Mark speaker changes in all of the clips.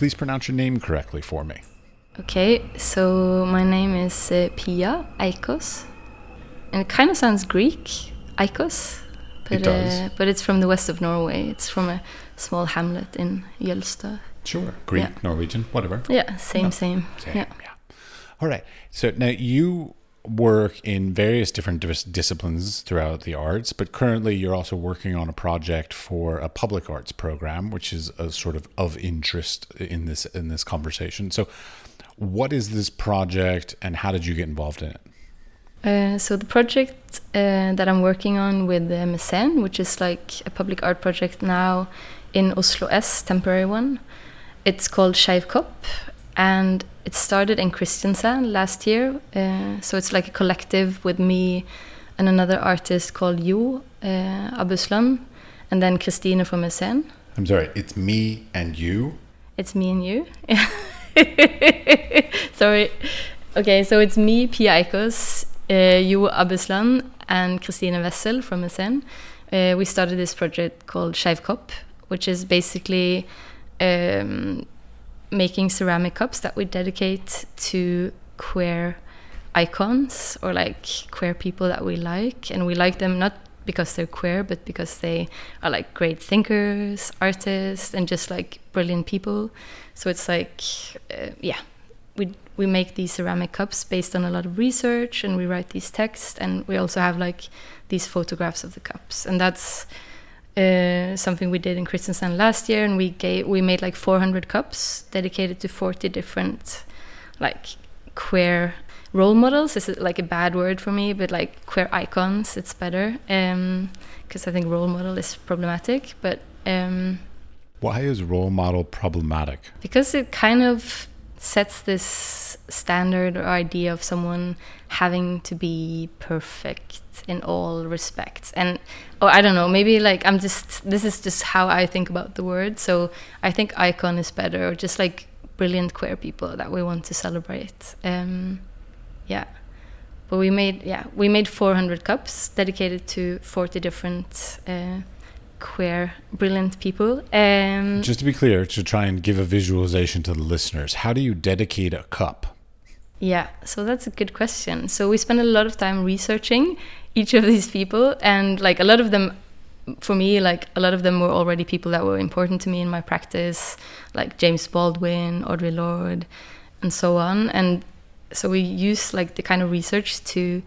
Speaker 1: please pronounce your name correctly for me?
Speaker 2: Okay, so my name is uh, Pia Eikaas. and it kind of sounds Greek, Eikaas. but
Speaker 1: It does.
Speaker 2: Uh, but it's from the west of Norway. It's from a small hamlet in Jølster.
Speaker 1: Sure. Greek,
Speaker 2: Yeah.
Speaker 1: Norwegian, whatever.
Speaker 2: Yeah, same, same.
Speaker 1: Same,
Speaker 2: Yeah.
Speaker 1: yeah. All right. So now you work in various different dis- disciplines throughout the arts, but currently you're also working on a project for a public arts program, which is a sort of of interest in this in this conversation. So, what is this project, and how did you get involved in it?
Speaker 2: Uh, so the project uh, that I'm working on with uh, Mesen, which is like a public art project now in Oslo S, temporary one, it's called Skeiv Kopp, and it started in Kristiansand last year. Uh, so it's like a collective with me and another artist called Jo, uh, Abusland, and then Christine from Mesen.
Speaker 1: I'm sorry, it's me and you.
Speaker 2: It's me and you. Sorry. Okay, so it's me, Pia Eikaas, uh, Jo Abusland, and Christine Wessel from Mesen. Uh, we started this project called Skeiv Kopp, which is basically um, making ceramic cups that we dedicate to queer icons or like queer people that we like. And we like them not because they're queer, but because they are like great thinkers, artists, and just like brilliant people. So it's like, uh, yeah, we we make these ceramic cups based on a lot of research, and we write these texts, and we also have like these photographs of the cups, and that's uh, something we did in Kristiansand last year, and we gave we made like 400 cups dedicated to 40 different like queer role models. This is like a bad word for me, but like queer icons, it's better because I think role model is problematic, but. Um,
Speaker 1: Why is role model problematic?
Speaker 2: because it kind of sets this standard or idea of someone having to be perfect in all respects. And or i don't know maybe like i'm just this is just how i think about the word. So i think icon is better or just like brilliant queer people that we want to celebrate. Um yeah. But we made yeah we made 400 cups dedicated to 40 different uh, queer brilliant people. Um
Speaker 1: Just to be clear, to try and give a visualization to the listeners, how do you dedicate a cup?
Speaker 2: Yeah, so that's a good question. So we spent a lot of time researching each of these people, and like a lot of them, for me, like a lot of them were already people that were important to me in my practice, like James Baldwin, Audre Lorde, and so on. And so we use like the kind of research to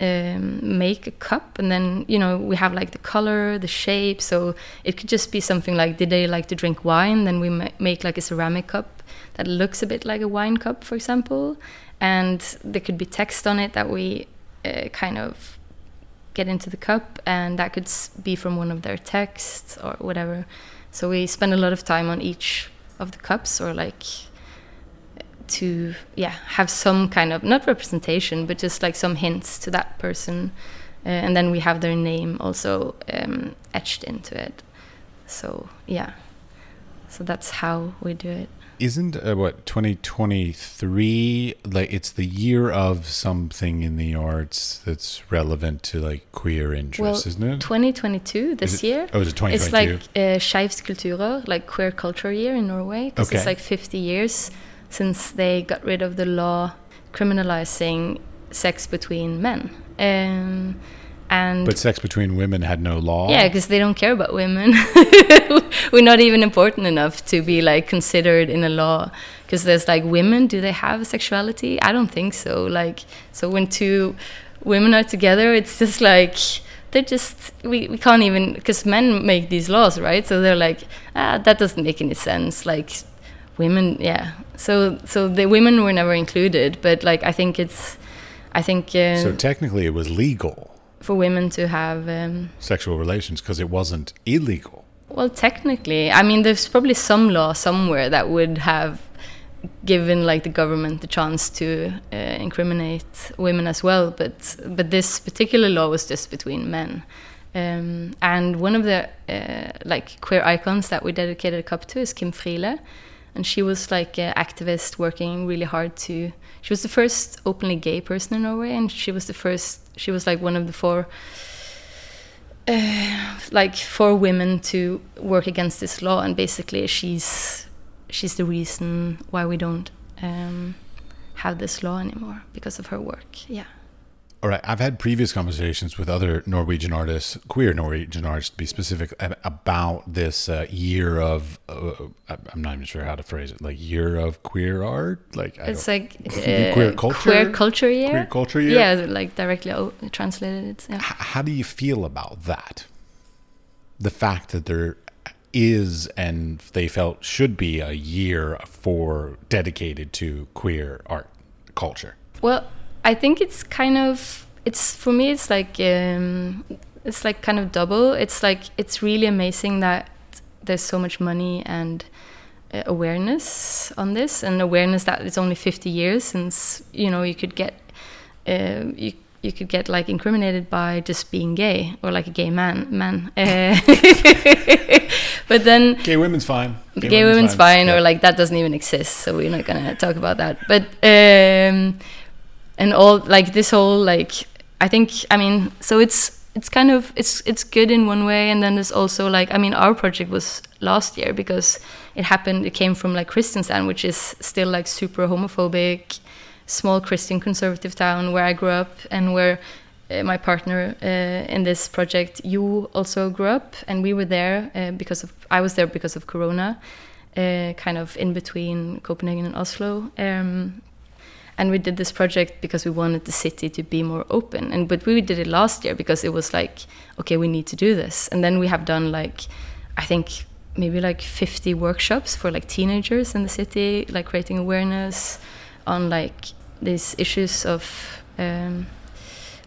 Speaker 2: um, make a cup, and then you know we have like the color, the shape. So it could just be something like, did they like to drink wine? Then we make like a ceramic cup that looks a bit like a wine cup, for example, and there could be text on it that we uh, kind of get into the cup, and that could be from one of their texts or whatever. So we spend a lot of time on each of the cups, or like to yeah have some kind of not representation, but just like some hints to that person, uh, and then we have their name also um, etched into it. So yeah, so that's how we do it.
Speaker 1: Isn't uh, what 2023 like it's the year of something in the arts that's relevant to like queer interests, isn't it?
Speaker 2: 2022 this
Speaker 1: it-
Speaker 2: year.
Speaker 1: Oh, is it 2022?
Speaker 2: It's like uh, Skeivt kulturår, like queer culture year in Norway, because
Speaker 1: Okay.
Speaker 2: it's like 50 years since they got rid of the law criminalizing sex between men. Um, and
Speaker 1: but sex between women had no law.
Speaker 2: yeah, because they don't care about women. We're not even important enough to be like considered in a law. Because there's like women, do they have sexuality? I don't think so. Like, so when two women are together, it's just like they're just we, we can't even because men make these laws, right? So they're like, ah, that doesn't make any sense. Like, women, yeah. So so the women were never included, but like I think it's, I think uh,
Speaker 1: So technically, it was legal
Speaker 2: for women to have. Um,
Speaker 1: sexual relations because it wasn't illegal.
Speaker 2: Well, technically, I mean, there's probably some law somewhere that would have given like the government the chance to uh, incriminate women as well, but but this particular law was just between men. Um, and one of the uh, like queer icons that we dedicated a cup to is Kim Friele, and she was like an activist working really hard to. She was the first openly gay person in Norway, and she was the first. She was like one of the four uh, like for women to work against this law and basically she's she's the reason why we don't um, have this law anymore because of her work. Yeah.
Speaker 1: All right, I've had previous conversations with other Norwegian artists, queer Norwegian artists to be specific, about this uh, year of, uh, I'm not even sure how to phrase it, like year of queer art. Like
Speaker 2: It's like uh, queer culture? Queer culture year?
Speaker 1: Queer culture year?
Speaker 2: Yeah, like directly translated. Yeah.
Speaker 1: How do you feel about that? The fact that there is and they felt should be a year for dedicated to queer art culture.
Speaker 2: Well, I think it's kind of it's for me it's like um, it's like kind of double. It's like it's really amazing that there's so much money and uh, awareness on this, and awareness that it's only 50 years since you know you could get uh, you you could get like incriminated by just being gay or like a gay man man uh, but then
Speaker 1: gay women's fine
Speaker 2: gay, gay women's, women's, fine, fine yeah. or like that doesn't even exist so we're not gonna talk about that but um, and all like this whole like I think I mean so it's it's kind of it's it's good in one way and then there's also like I mean our project was last year because it happened it came from like Kristiansand which is still like super homophobic small Christian conservative town where I grew up and where uh, my partner uh, in this project Jo also grew up and we were there uh, because of I was there because of corona uh, kind of in between Copenhagen and Oslo um, and we did this project because we wanted the city to be more open. And but we did it last year because it was like okay we need to do this. And then we have done like i think maybe like 50 workshops for like teenagers in the city like creating awareness on like these issues of um,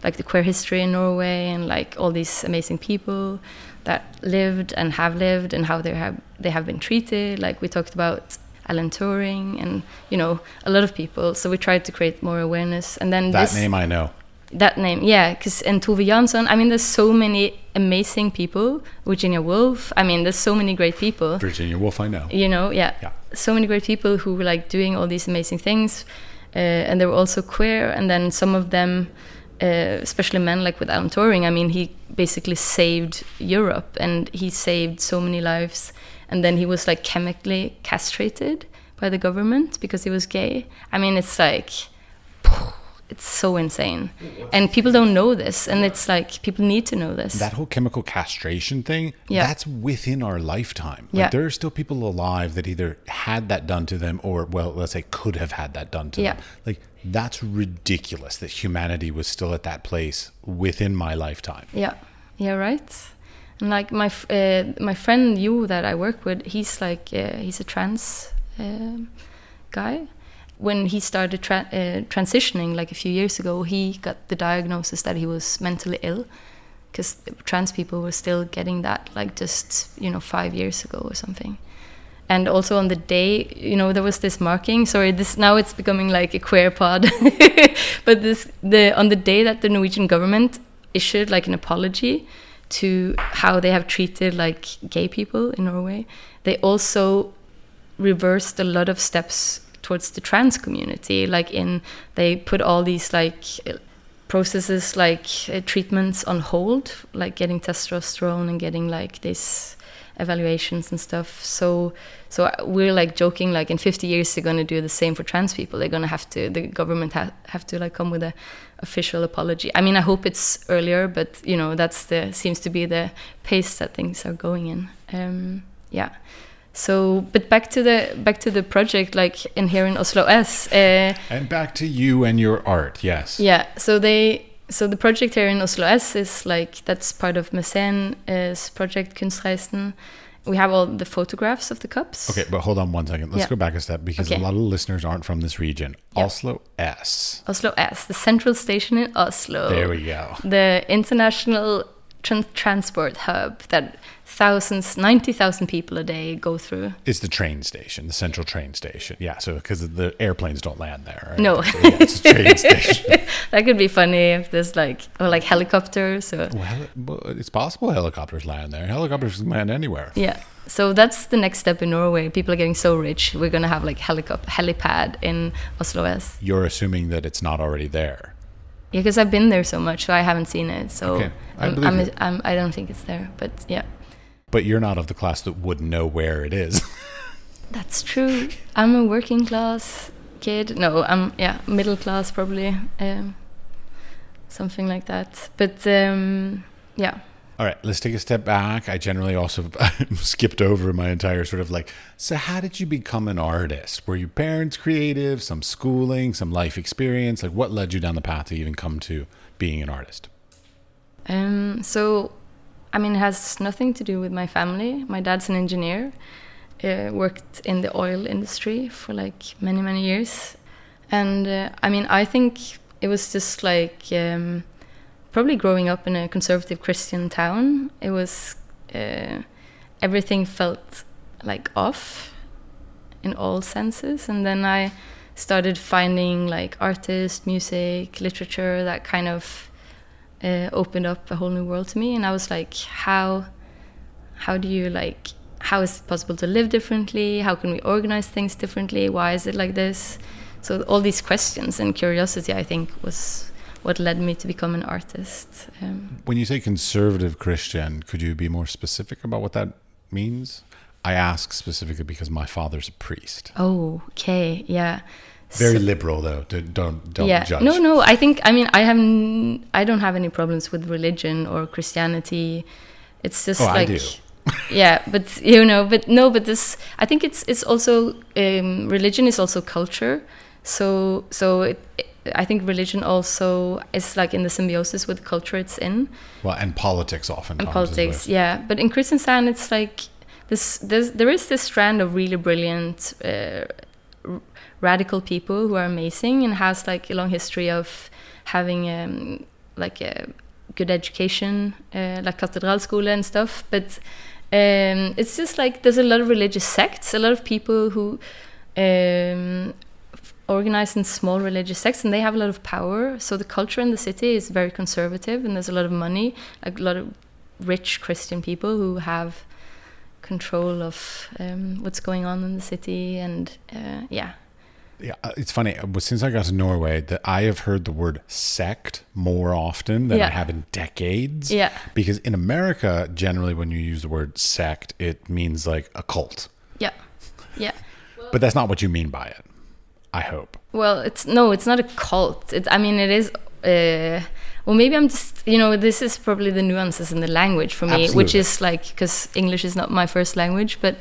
Speaker 2: like the queer history in norway and like all these amazing people that lived and have lived and how they have they have been treated. Like we talked about Alan Turing, and you know a lot of people. So we tried to create more awareness. And then
Speaker 1: that
Speaker 2: this,
Speaker 1: name I know.
Speaker 2: That name, yeah, because and Tove Jansson. I mean, there's so many amazing people. Virginia Woolf. I mean, there's so many great people.
Speaker 1: Virginia Woolf, I know.
Speaker 2: You know, yeah, yeah. So many great people who were like doing all these amazing things, uh, and they were also queer. And then some of them. Uh, especially men like with Alan Turing. I mean, he basically saved Europe and he saved so many lives and then he was like chemically castrated by the government because he was gay. I mean, it's like it's so insane and people don't know this and it's like people need to know this
Speaker 1: that whole chemical castration thing yeah. that's within our lifetime like, yeah. there are still people alive that either had that done to them or well let's say could have had that done to yeah. them like that's ridiculous that humanity was still at that place within my lifetime
Speaker 2: yeah yeah right like my uh, my friend Jo that I work with, he's like uh, he's a trans uh, guy. When he started tra uh, transitioning like a few years ago, he got the diagnosis that he was mentally ill because trans people were still getting that like just you know five years ago or something and also on the day you know there was this marking sorry this now it's becoming like a queer pod but this the on the day that the norwegian government issued like an apology to how they have treated like gay people in Norway. They also reversed a lot of steps towards the trans community. Like in they put all these like processes like uh, treatments on hold, like getting testosterone and getting like this evaluations and stuff. So so we're like joking like in 50 years they're going to do the same for trans people. They're going to have to the government ha have to like come with a official apology. I mean, I hope it's earlier, but you know that's the seems to be the pace that things are going in. Um, yeah. So, but back to the back to the project, like in here in Oslo S. Uh,
Speaker 1: and back to you and your art, yes.
Speaker 2: Yeah. So they so the project here in Oslo S is like that's part of Mesen's project Kunstreisen. We have all the photographs of the cups.
Speaker 1: Okay, but hold on one second. Let's yeah. go back a step because okay. a lot of listeners aren't from this region. Yep. Oslo S.
Speaker 2: Oslo S, the central station in Oslo.
Speaker 1: There we go.
Speaker 2: The international transport hub that thousands, 90,000 people a day go through.
Speaker 1: It's the train station, the central train station. Yeah, so because the airplanes don't land there.
Speaker 2: Right? No. So, yeah, it's a train station. that could be funny if there's like, or like helicopters. Or...
Speaker 1: Well, it's possible helicopters land there. Helicopters can land anywhere.
Speaker 2: Yeah. So that's the next step in Norway. People are getting so rich. We're going to have like helicopter helipad in Oslo S.
Speaker 1: You're assuming that it's not already there.
Speaker 2: Yeah, because I've been there so much, so I haven't seen it. So okay. I, I'm, I'm, I'm, I don't think it's there. But yeah
Speaker 1: but you're not of the class that would know where it is.
Speaker 2: That's true. I'm a working class kid. No, I'm yeah middle class probably, um, something like that. But um, yeah.
Speaker 1: All right, let's take a step back. I generally also skipped over my entire sort of like, so how did you become an artist? Were your parents creative, some schooling, some life experience? Like, what led you down the path to even come to being an artist?
Speaker 2: Um, so, I mean, it has nothing to do with my family. My dad's an engineer, uh, worked in the oil industry for like many, many years. And uh, I mean, I think it was just like, um, probably growing up in a conservative Christian town, it was uh, everything felt like off in all senses, and then I started finding like artists, music, literature that kind of uh, opened up a whole new world to me, and I was like, how how do you like how is it possible to live differently? How can we organize things differently? Why is it like this? So all these questions and curiosity, I think, was what led me to become an artist. Um,
Speaker 1: when you say conservative Christian, could you be more specific about what that means? I ask specifically because my father's a priest.
Speaker 2: Oh, okay, yeah.
Speaker 1: Very so, liberal, though. Don't don't
Speaker 2: yeah.
Speaker 1: judge.
Speaker 2: No, no. I think I mean I have n- I don't have any problems with religion or Christianity. It's just
Speaker 1: oh,
Speaker 2: like
Speaker 1: I do.
Speaker 2: yeah, but you know, but no, but this I think it's it's also um, religion is also culture. So so it, it I think religion also is like in the symbiosis with the culture it's in.
Speaker 1: Well, and politics often.
Speaker 2: And politics, yeah. But in Kristiansand, it's like this. there is this strand of really brilliant, uh, radical people who are amazing and has like a long history of having um, like a good education, uh, like Katedralskole and stuff. But um, it's just like there's a lot of religious sects, a lot of people who um, organized in small religious sects and they have a lot of power so the culture in the city is very conservative and there's a lot of money like a lot of rich christian people who have control of um, what's going on in the city and uh, yeah
Speaker 1: yeah, uh, it's funny. Uh, since I got to Norway, that I have heard the word sect more often than
Speaker 2: yeah.
Speaker 1: I have in decades.
Speaker 2: Yeah.
Speaker 1: Because in America, generally, when you use the word sect, it means like a cult.
Speaker 2: Yeah. Yeah.
Speaker 1: But that's not what you mean by it. I hope.
Speaker 2: Well, it's no, it's not a cult. It, I mean, it is. Uh, well, maybe I'm just, you know, this is probably the nuances in the language for me,
Speaker 1: Absolutely.
Speaker 2: which is like because English is not my first language, but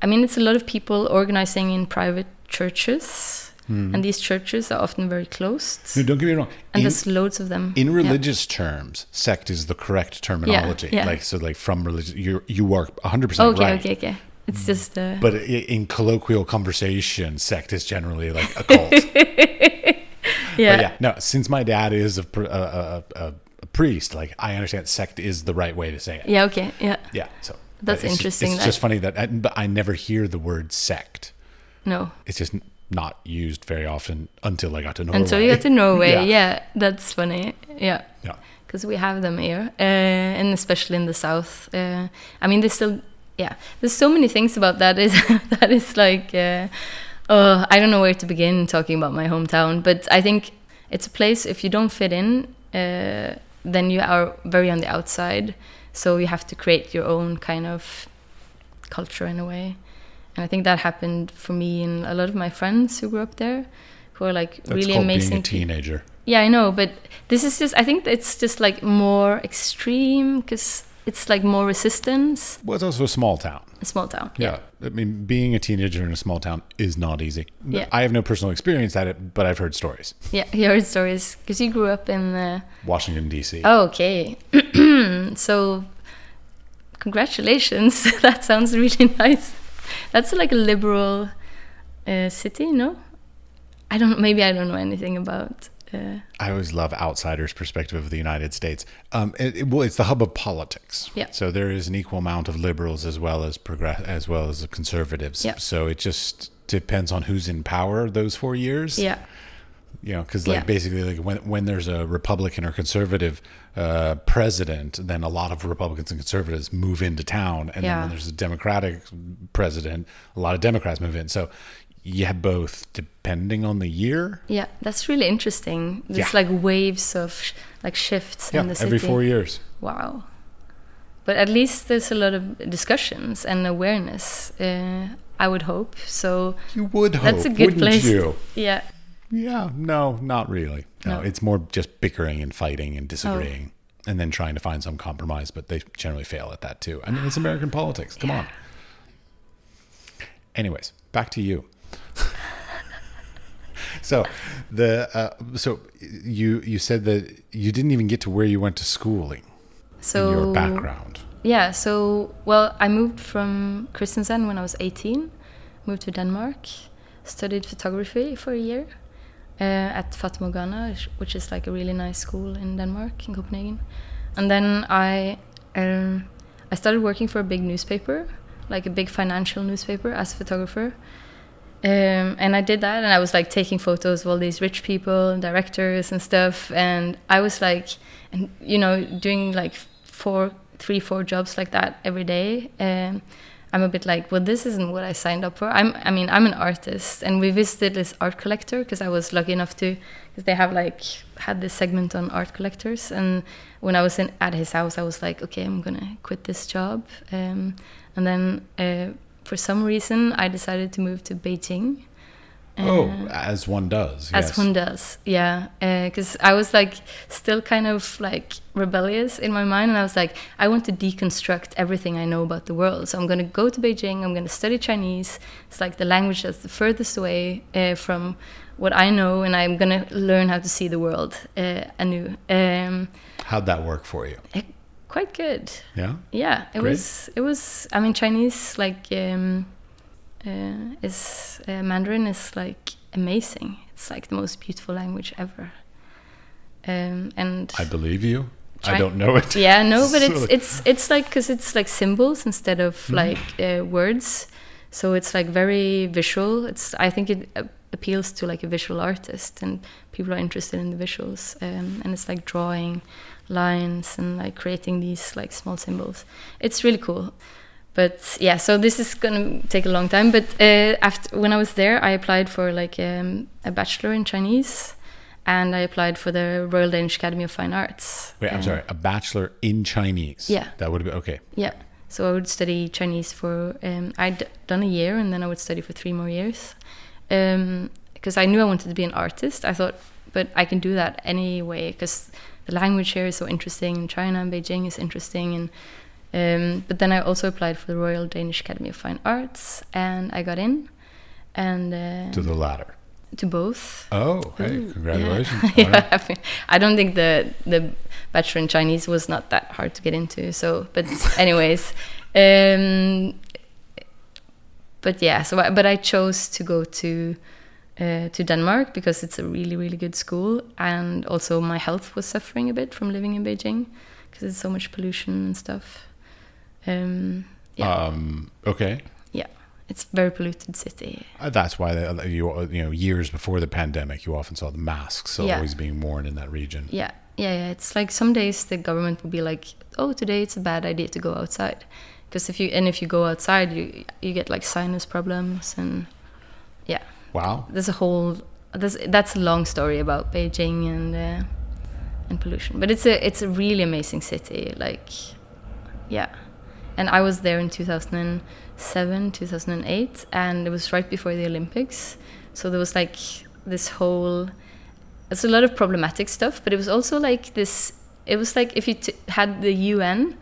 Speaker 2: I mean, it's a lot of people organizing in private churches.
Speaker 1: Hmm.
Speaker 2: And these churches are often very closed.
Speaker 1: No, don't get me wrong.
Speaker 2: And
Speaker 1: in,
Speaker 2: there's loads of them.
Speaker 1: In religious yeah. terms, sect is the correct terminology.
Speaker 2: Yeah, yeah.
Speaker 1: Like so, like from religion, you you are 100 percent
Speaker 2: okay,
Speaker 1: right.
Speaker 2: Okay, okay, okay. It's just. Uh,
Speaker 1: but in colloquial conversation, sect is generally like a cult.
Speaker 2: yeah.
Speaker 1: But yeah. No, since my dad is a, a, a, a, priest, like I understand sect is the right way to say it.
Speaker 2: Yeah. Okay. Yeah.
Speaker 1: Yeah. So
Speaker 2: that's
Speaker 1: it's
Speaker 2: interesting.
Speaker 1: Just, it's
Speaker 2: that.
Speaker 1: just funny that, I, but I never hear the word sect.
Speaker 2: No.
Speaker 1: It's just not used very often until I got to Norway.
Speaker 2: Until you got to Norway,
Speaker 1: yeah.
Speaker 2: yeah. that's funny. Yeah.
Speaker 1: Yeah.
Speaker 2: Because we have them here, uh, and especially in the south. Uh, I mean, they still yeah there's so many things about that is that is like uh, oh i don't know where to begin talking about my hometown but i think it's a place if you don't fit in uh, then you are very on the outside so you have to create your own kind of culture in a way and i think that happened for me and a lot of my friends who grew up there who are like
Speaker 1: That's
Speaker 2: really amazing
Speaker 1: being a teenager
Speaker 2: yeah i know but this is just i think it's just like more extreme because it's like more resistance.
Speaker 1: Well, it's also a small town.
Speaker 2: A small town.
Speaker 1: Yeah. yeah. I mean, being a teenager in a small town is not easy.
Speaker 2: Yeah.
Speaker 1: I have no personal experience at it, but I've heard stories.
Speaker 2: Yeah, you heard stories because you grew up in uh...
Speaker 1: Washington D.C.
Speaker 2: Oh, okay. so, congratulations. that sounds really nice. That's like a liberal uh, city, no? I don't. Maybe I don't know anything about. Uh,
Speaker 1: I always love outsiders' perspective of the United States. Um, it, it, well, it's the hub of politics.
Speaker 2: Yeah.
Speaker 1: So there is an equal amount of liberals as well as progress as well as conservatives.
Speaker 2: Yeah.
Speaker 1: So it just depends on who's in power those four years.
Speaker 2: Yeah.
Speaker 1: You know, because like
Speaker 2: Yeah.
Speaker 1: basically, like when when there's a Republican or conservative uh, president, then a lot of Republicans and conservatives move into town, and then when there's a Democratic president, a lot of Democrats move in. So you have both depending on the year.
Speaker 2: Yeah, that's really interesting. There's
Speaker 1: Yeah.
Speaker 2: like waves of sh- like shifts
Speaker 1: Yeah,
Speaker 2: in the city.
Speaker 1: every four years.
Speaker 2: Wow. But at least there's a lot of discussions and awareness. Uh, I would hope. So
Speaker 1: You would hope.
Speaker 2: that's a good place.
Speaker 1: You?
Speaker 2: Yeah.
Speaker 1: Yeah, no, not really. No,
Speaker 2: No.
Speaker 1: it's more just bickering and fighting and
Speaker 2: Oh.
Speaker 1: disagreeing and then trying to find some compromise, but they generally fail at that too. I mean, it's American politics. Come on. Anyways, back to you. so, the uh, so you you said that you didn't even get to where you went to schooling
Speaker 2: So
Speaker 1: in your background.
Speaker 2: Yeah, so well, I moved from Kristiansand when I was 18, moved to Denmark, studied photography for a year uh, at Fatamorgana, which- which is like a really nice school in Denmark, in Copenhagen. And then I um, I started working for a big newspaper, like a big financial newspaper, as a photographer. Um, and I did that, and I was like taking photos of all these rich people, and directors, and stuff. And I was like, and you know, doing like four, three, four jobs like that every day. Um, I'm a bit like, well, this isn't what I signed up for. I'm, I mean, I'm an artist, and we visited this art collector because I was lucky enough to, because they have like had this segment on art collectors. And when I was in at his house, I was like, okay, I'm gonna quit this job. Um, and then uh, for some reason, I decided to move to Beijing.
Speaker 1: Oh,
Speaker 2: Uh,
Speaker 1: as one does.
Speaker 2: as
Speaker 1: yes.
Speaker 2: one does, yeah. Because I was like still kind of like rebellious in my mind, and I was like, I want to deconstruct everything I know about the world. So I'm going to go to Beijing. I'm going to study Chinese. It's like the language that's the furthest away uh, from what I know, and I'm going to learn how to see the world uh, anew. Um,
Speaker 1: How'd that work for you?
Speaker 2: eh, quite good.
Speaker 1: Yeah.
Speaker 2: Yeah, it
Speaker 1: Great.
Speaker 2: was. It was. I mean, Chinese like um, uh, is uh, Mandarin is like amazing. It's like the most beautiful language ever. Um, and
Speaker 1: I believe you. I don't know it.
Speaker 2: yeah, no, but it's it's it's like because it's like symbols instead of
Speaker 1: Mm-hmm.
Speaker 2: like uh, words. So it's like very visual. It's I think it uh, appeals to like a visual artist, and people are interested in the visuals. Um, and it's like drawing lines and like creating these like small symbols. It's really cool. But yeah, so this is gonna take a long time. But uh, after when I was there, I applied for like um, a bachelor in Chinese, and I applied for the Royal Danish Academy of Fine Arts.
Speaker 1: Wait, I'm
Speaker 2: Um,
Speaker 1: sorry. A bachelor in Chinese.
Speaker 2: Yeah.
Speaker 1: That would be okay.
Speaker 2: yeah. So I would study Chinese for um, I'd done a year, and then I would study for three more years, because I knew I wanted to be an artist. I thought, but I can do that anyway, because the language here is so interesting, and China and Beijing is interesting, and um, but then I also applied for the Royal Danish Academy of Fine Arts, and I got in, and uh,
Speaker 1: To the latter.
Speaker 2: to both.
Speaker 1: Oh, hey,
Speaker 2: Ooh,
Speaker 1: congratulations.
Speaker 2: Yeah,
Speaker 1: right.
Speaker 2: I, mean, I don't think the the bachelor in Chinese was not that hard to get into. So, but anyways, um, but yeah. So, I, but I chose to go to uh, to Denmark because it's a really really good school, and also my health was suffering a bit from living in Beijing because there's so much pollution and stuff. Um, yeah,
Speaker 1: Um, okay.
Speaker 2: yeah, it's a very polluted city.
Speaker 1: Uh, That's why they, you you know years before the pandemic, you often saw the masks
Speaker 2: Yeah.
Speaker 1: always being worn in that region.
Speaker 2: Yeah, yeah, yeah. It's like some days the government will be like, "Oh, today it's a bad idea to go outside," because if you and if you go outside, you you get like sinus problems and yeah,
Speaker 1: Wow.
Speaker 2: there's a whole there's that's a long story about Beijing and uh, and pollution. But it's a it's a really amazing city. Like, yeah, and I was there in 2007, 2008, and it was right before the Olympics. So there was like this whole it's a lot of problematic stuff, but it was also like this. It was like if you had the UN,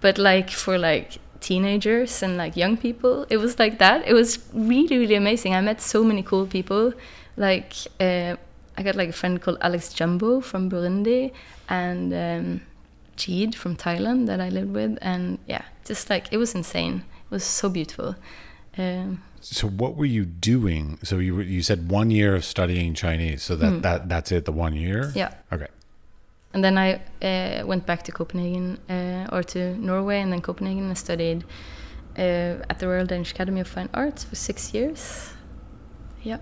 Speaker 2: but like for like teenagers and like young people, it was like that. It was really really amazing. I met so many cool people. Like uh, I got like a friend called Alex Jumbo from Burundi and um, Jeed from Thailand that I lived with, and yeah, just like it was insane. It was so beautiful. Um,
Speaker 1: So what were you doing? So you were- you said one year of studying Chinese. So that, that that's it. The one year.
Speaker 2: Yeah.
Speaker 1: Okay.
Speaker 2: And then I uh, went back to Copenhagen uh, or to Norway and then Copenhagen and studied uh, at the Royal Danish Academy of Fine Arts for six years. Yeah.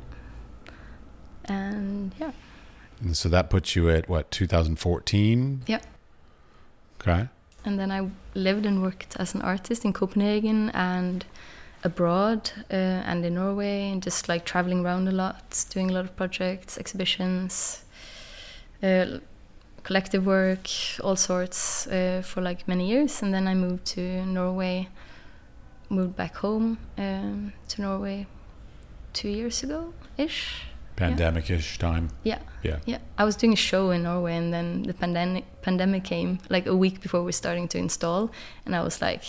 Speaker 2: And yeah,
Speaker 1: And so that puts you at what 2014.
Speaker 2: yeah.
Speaker 1: Okay.
Speaker 2: And then I lived and worked as an artist in Copenhagen and abroad uh, and in Norway and just like traveling around a lot, doing a lot of projects, exhibitions, uh, collective work, all sorts uh, for like many years. And then I moved to Norway moved back home um, to Norway two years ago ish.
Speaker 1: Pandemic-ish time.
Speaker 2: Yeah.
Speaker 1: Yeah.
Speaker 2: Yeah. I was doing a show in Norway, and then the pandemic pandemic came like a week before we were starting to install, and I was like,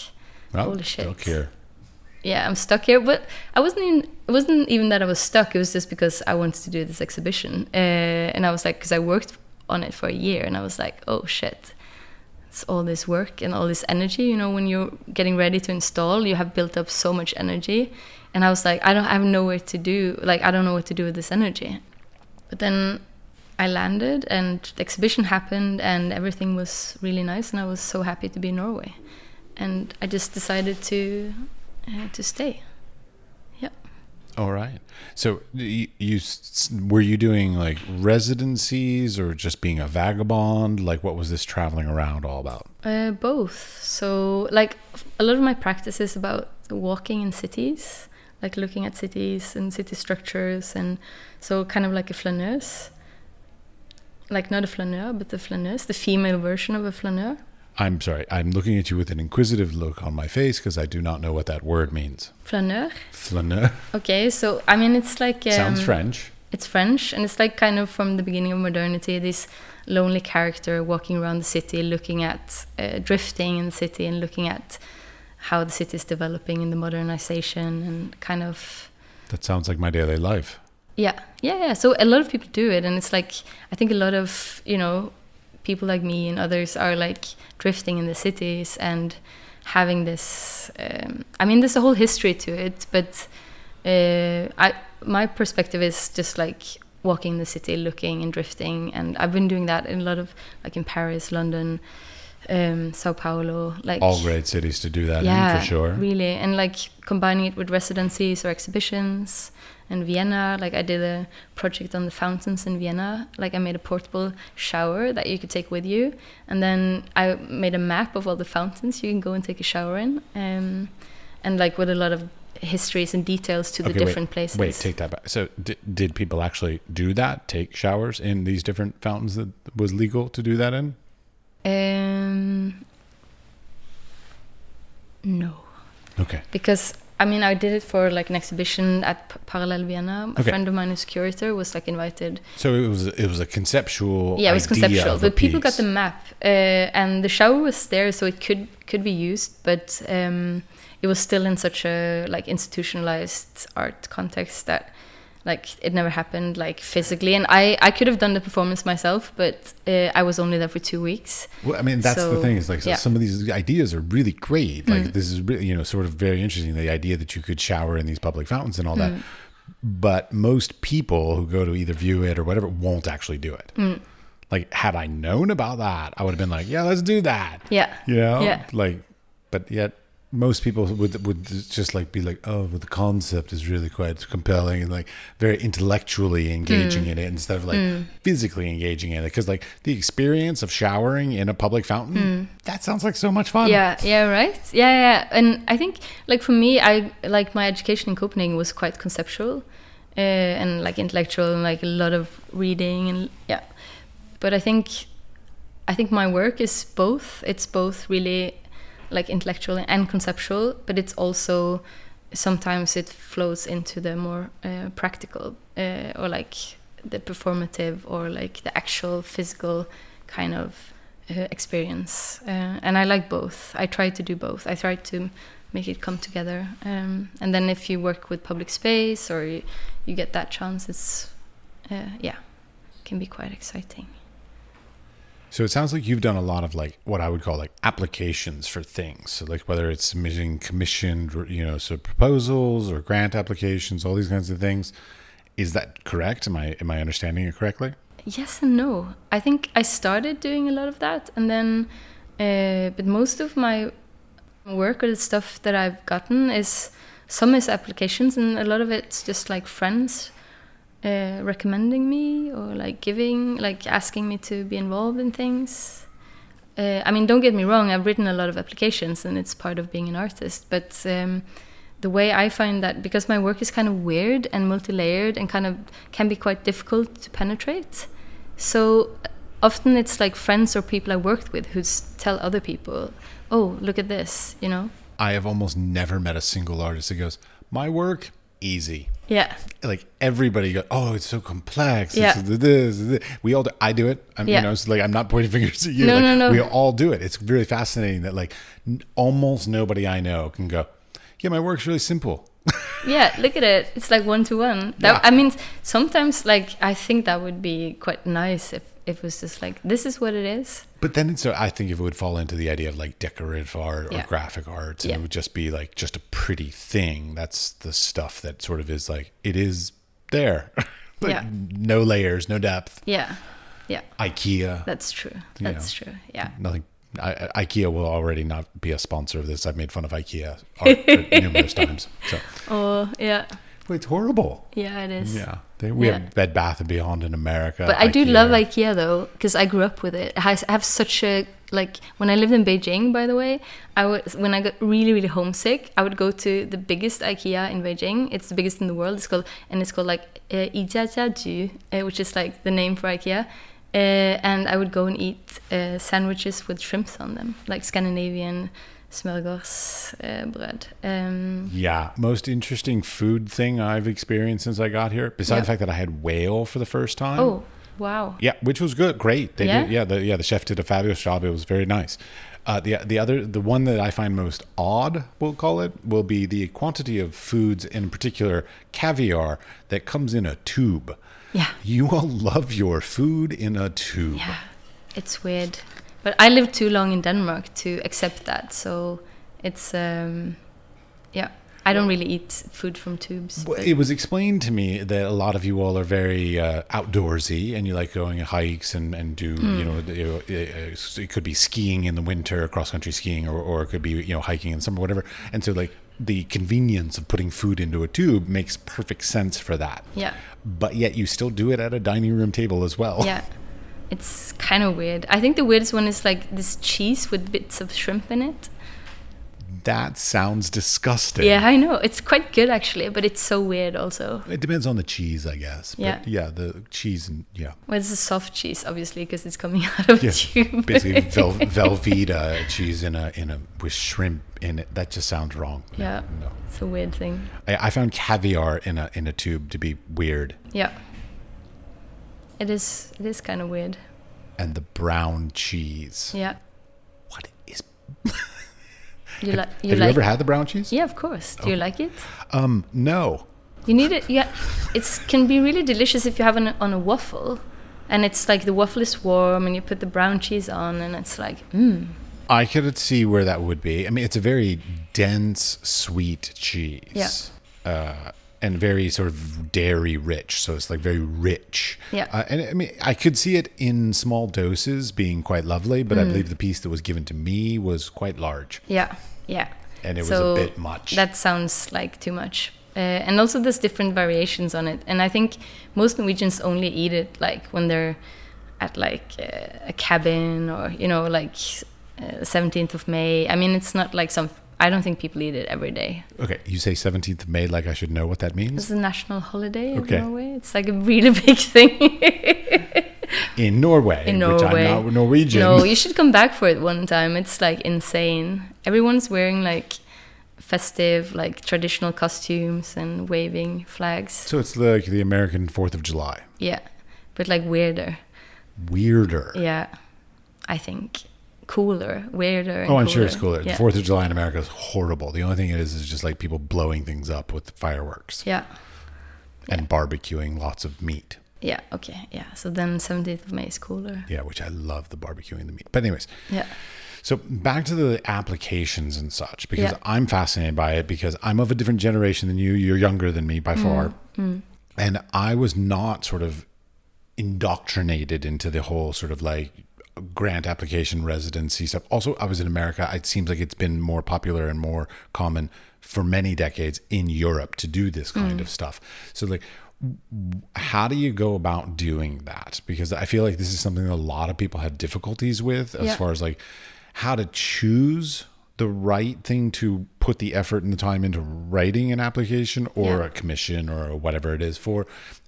Speaker 1: Well,
Speaker 2: Holy shit.
Speaker 1: Stuck here.
Speaker 2: yeah, I'm stuck here. But I wasn't even. It wasn't even that I was stuck. It was just because I wanted to do this exhibition, uh, and I was like, because I worked on it for a year, and I was like, oh shit, it's all this work and all this energy. You know, when you're getting ready to install, you have built up so much energy, and I was like, I don't I have nowhere to do. Like, I don't know what to do with this energy. But then I landed, and the exhibition happened, and everything was really nice, and I was so happy to be in Norway, and I just decided to uh, to stay. Yeah.
Speaker 1: All right. So you, you were you doing like residencies or just being a vagabond? Like what was this traveling around all about?
Speaker 2: Uh, both. So, like, a lot of my practice is about walking in cities, like looking at cities and city structures, and so kind of like a flaneuse. Like, not a flaneur, but the flaneuse, the female version of a flaneur.
Speaker 1: I'm sorry. I'm looking at you with an inquisitive look on my face because I do not know what that word means.
Speaker 2: Flaneur.
Speaker 1: Flaneur
Speaker 2: Okay, so I mean, it's like. Um,
Speaker 1: sounds French.
Speaker 2: It's French, and it's like kind of from the beginning of modernity, this lonely character walking around the city, looking at uh, drifting in the city and looking at how the city is developing in the modernization and kind of
Speaker 1: That sounds like my daily life.
Speaker 2: yeah, yeah, yeah. So a lot of people do it, and it's like I think a lot of you know people like me and others are like drifting in the cities and having this. Um, I mean, there's a whole history to it, but uh, I my perspective is just like walking the city, looking and drifting, and I've been doing that in a lot of like in Paris, London, um, Sao Paulo, like
Speaker 1: All great cities to do that
Speaker 2: yeah,
Speaker 1: in for sure.
Speaker 2: Really, and like combining it with residencies or exhibitions. And Vienna, like I did a project on the fountains in Vienna. Like I made a portable shower that you could take with you, and then I made a map of all the fountains you can go and take a shower in, um, and like with a lot of histories and details to the
Speaker 1: Okay, wait,
Speaker 2: different places.
Speaker 1: Wait, take that back. So, did, did people actually do that? Take showers in these different fountains that was legal to do that in?
Speaker 2: Um, no.
Speaker 1: Okay.
Speaker 2: because I mean I did it for like an exhibition at P- Parallel Vienna. A
Speaker 1: Okay.
Speaker 2: friend of mine who's curator was like invited.
Speaker 1: So it was it was a conceptual.
Speaker 2: Yeah, it was conceptual, but people got the map, uh, and the shower was there, so it could could be used, but um, it was still in such a like institutionalized art context that like it never happened like physically. And I I could have done the performance myself, but uh, I was only there for two weeks.
Speaker 1: Well, I mean, that's the thing is like so
Speaker 2: yeah. Mm.
Speaker 1: some of these ideas are really great. Like this is really you know sort of very interesting. The idea that you could shower in these public fountains and all
Speaker 2: Mm.
Speaker 1: that, but most people who go to either view it or whatever won't actually do it.
Speaker 2: Mm.
Speaker 1: Like had I known about that, I would have been like, yeah, let's do that.
Speaker 2: Yeah.
Speaker 1: You know,
Speaker 2: Yeah.
Speaker 1: like, but yet most people would would just like be like, oh, but the concept is really quite compelling and like very intellectually engaging
Speaker 2: Mm.
Speaker 1: in it instead of like physically engaging in it because like the experience of showering in a public fountain that sounds like so much fun.
Speaker 2: Mm. Yeah, yeah, right. Yeah, yeah. And I think, like for me, I like my education in Copenhagen was quite conceptual uh, and like intellectual and like a lot of reading and yeah. But I think, I think my work is both. It's both really like intellectual and conceptual, but it's also sometimes it flows into the more uh, practical uh, or like the performative or like the actual physical kind of uh, experience. Uh, and I like both. I try to do both. I try to make it come together. Um, and then if you work with public space or you, you get that chance, it's uh, yeah, can be quite exciting.
Speaker 1: So it sounds like you've done a lot of like what I would call like applications for things. So like whether it's submitting commissioned, you know, so proposals or grant applications, all these kinds of things. Is that correct? Am I am I understanding it correctly?
Speaker 2: Yes and no. I think I started doing a lot of that, and then, uh, but most of my work or the stuff that I've gotten is some is applications, and a lot of it's just like friends uh, recommending me or like giving, like asking me to be involved in things. Uh, I mean, don't get me wrong. I've written a lot of applications, and it's part of being an artist. But um, the way I find that, because my work is kind of weird and multi-layered, and kind of can be quite difficult to penetrate. So often it's like friends or people I worked with who tell other people, "Oh, look at this," you know.
Speaker 1: I have almost never met a single artist that goes, "My work easy."
Speaker 2: Yeah.
Speaker 1: Like everybody goes, "Oh, it's so complex."
Speaker 2: Yeah.
Speaker 1: It's this, this. We all do. I do it. I'm,
Speaker 2: Yeah.
Speaker 1: You know, it's like I'm not pointing fingers at you.
Speaker 2: No,
Speaker 1: like,
Speaker 2: no, no.
Speaker 1: We all do it. It's really fascinating that like n- almost nobody I know can go, "Yeah, my work's really simple."
Speaker 2: Yeah, look at it. It's like one to one. That
Speaker 1: Yeah.
Speaker 2: I mean, sometimes like I think that would be quite nice if it was just like this is what it is.
Speaker 1: But then it's, I think if it would fall into the idea of like decorative art or
Speaker 2: Yeah.
Speaker 1: graphic arts, and
Speaker 2: Yeah.
Speaker 1: it would just be like just a pretty thing. That's the stuff that sort of is like it is there, but
Speaker 2: Yeah.
Speaker 1: no layers, no depth.
Speaker 2: Yeah, yeah,
Speaker 1: IKEA,
Speaker 2: that's true. That's true. Yeah.
Speaker 1: nothing. I, IKEA will already not be a sponsor of this. I've made fun of IKEA art numerous times. So
Speaker 2: Oh, yeah,
Speaker 1: it's horrible.
Speaker 2: yeah, it is.
Speaker 1: Yeah, they, we
Speaker 2: Yeah.
Speaker 1: have Bed Bath and Beyond in America.
Speaker 2: But I do
Speaker 1: IKEA.
Speaker 2: love IKEA though, because I grew up with it. It I have such a like when I lived in Beijing. By the way, I was when I got really really homesick, I would go to the biggest IKEA in Beijing. It's the biggest in the world. It's called and it's called like uh, Ijiajiaju, uh, which is like the name for IKEA. Uh, and I would go and eat uh, sandwiches with shrimps on them, like Scandinavian smørgås bread. Um,
Speaker 1: Yeah, most interesting food thing I've experienced since I got here, besides
Speaker 2: Yeah.
Speaker 1: the fact that I had whale for the first time.
Speaker 2: oh, wow.
Speaker 1: Yeah, which was good, great. They
Speaker 2: Yeah?
Speaker 1: did, yeah, the, yeah. The chef did a fabulous job. It was very nice. Uh, the the other the one that I find most odd, we'll call it, will be the quantity of foods, in particular caviar, that comes in a tube.
Speaker 2: Yeah.
Speaker 1: You all love your food in a tube.
Speaker 2: Yeah, it's weird. But I lived too long in Denmark to accept that. So it's um yeah. I don't really eat food from tubes.
Speaker 1: Well, It was explained to me that a lot of you all are very uh, outdoorsy and you like going on hikes and, and do,
Speaker 2: Hmm.
Speaker 1: you know, know, uh, it could be skiing in the winter, cross country skiing, or, or it could be, you know, hiking in summer, whatever. And so, like, the convenience of putting food into a tube makes perfect sense for that.
Speaker 2: yeah.
Speaker 1: But yet you still do it at a dining room table as well.
Speaker 2: Yeah. It's kind of weird. I think the weirdest one is like this cheese with bits of shrimp in it.
Speaker 1: That sounds disgusting.
Speaker 2: Yeah, I know. It's quite good actually, but it's so weird also.
Speaker 1: It depends on the cheese, I guess. But
Speaker 2: Yeah.
Speaker 1: yeah, the cheese and, yeah.
Speaker 2: Well, it's a soft cheese, obviously, because it's coming out of a
Speaker 1: Yeah,
Speaker 2: tube.
Speaker 1: basically vel- Velveeta cheese in a in a with shrimp in it. That just sounds wrong.
Speaker 2: Yeah.
Speaker 1: no.
Speaker 2: it's a weird thing.
Speaker 1: I, I found caviar in a in a tube to be weird,
Speaker 2: Yeah. It is. It is kind of weird.
Speaker 1: and the brown cheese.
Speaker 2: Yeah.
Speaker 1: What is?
Speaker 2: You like? You
Speaker 1: have
Speaker 2: like?
Speaker 1: you ever had the brown cheese?
Speaker 2: Yeah, of course. Do you like it?
Speaker 1: Um, no.
Speaker 2: You need it. Yeah, it can be really delicious if you have it on a waffle, and it's like the waffle is warm, and you put the brown cheese on, and it's like, mmm.
Speaker 1: I could see where that would be. I mean, it's a very dense, sweet cheese.
Speaker 2: Yeah.
Speaker 1: Uh, and very sort of dairy rich, so it's like very rich.
Speaker 2: Yeah.
Speaker 1: Uh, and I mean, I could see it in small doses being quite lovely, but I believe the piece that was given to me was quite large,
Speaker 2: Yeah, yeah.
Speaker 1: and it was a bit much.
Speaker 2: That sounds like too much. Uh, and also, there's different variations on it, and I think most Norwegians only eat it like when they're at like uh, a cabin or you know like uh, 17th of May. I mean, it's not like some. I don't think people eat it every day.
Speaker 1: okay, you say 17th of May, like I should know what that means.
Speaker 2: It's a national holiday
Speaker 1: Okay.
Speaker 2: in Norway. It's like a really big thing.
Speaker 1: In Norway,
Speaker 2: in
Speaker 1: which
Speaker 2: Norway.
Speaker 1: I'm not Norwegian.
Speaker 2: No, you should come back for it one time. It's like insane. Everyone's wearing like festive, like traditional costumes and waving flags.
Speaker 1: so it's like the American Fourth of July.
Speaker 2: Yeah, but like weirder.
Speaker 1: Weirder.
Speaker 2: Yeah, I think cooler, weirder. And
Speaker 1: Oh, I'm sure it's cooler.
Speaker 2: Yeah.
Speaker 1: The Fourth of July in America is horrible. The only thing it is is just like people blowing things up with fireworks
Speaker 2: yeah,
Speaker 1: and barbecuing lots of meat.
Speaker 2: yeah, okay, yeah. So then 17th of May is cooler.
Speaker 1: Yeah, which I love the barbecuing the meat. But anyways,
Speaker 2: Yeah,
Speaker 1: so back to the applications and such because
Speaker 2: Yeah.
Speaker 1: I'm fascinated by it because I'm of a different generation than you. You're younger than me by
Speaker 2: Mm,
Speaker 1: far, and I was not sort of indoctrinated into the whole sort of like grant application residency stuff. Also, I was in America. It seems like it's been more popular and more common for many decades in Europe to do this kind mm. of stuff. So like how do you go about doing that? Because I feel like this is something that a lot of people have difficulties with as
Speaker 2: Yeah.
Speaker 1: far as like how to choose the right thing to put the effort and the time into writing an application or
Speaker 2: Yeah.
Speaker 1: a commission or whatever it is for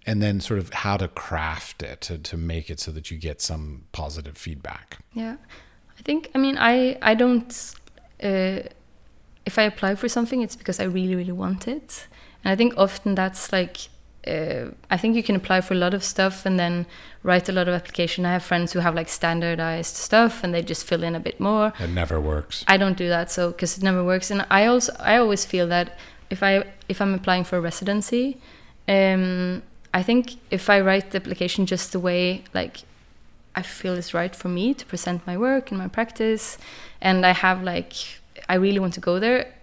Speaker 1: and then sort of how to craft it to, to make it so that you get some positive feedback
Speaker 2: yeah. I think. I mean, I I don't. Uh, if I apply for something, it's because I really, really want it. And I think often that's like, uh, I think you can apply for a lot of stuff and then write a lot of application. I have friends who have like standardized stuff and they just fill in a bit more.
Speaker 1: It never works.
Speaker 2: I don't do that, so because it never works. And I also, I always feel that if I if I'm applying for a residency, um, I think if I write the application just the way like I feel is right for me to present my work and my practice, and I have like I really want to go there,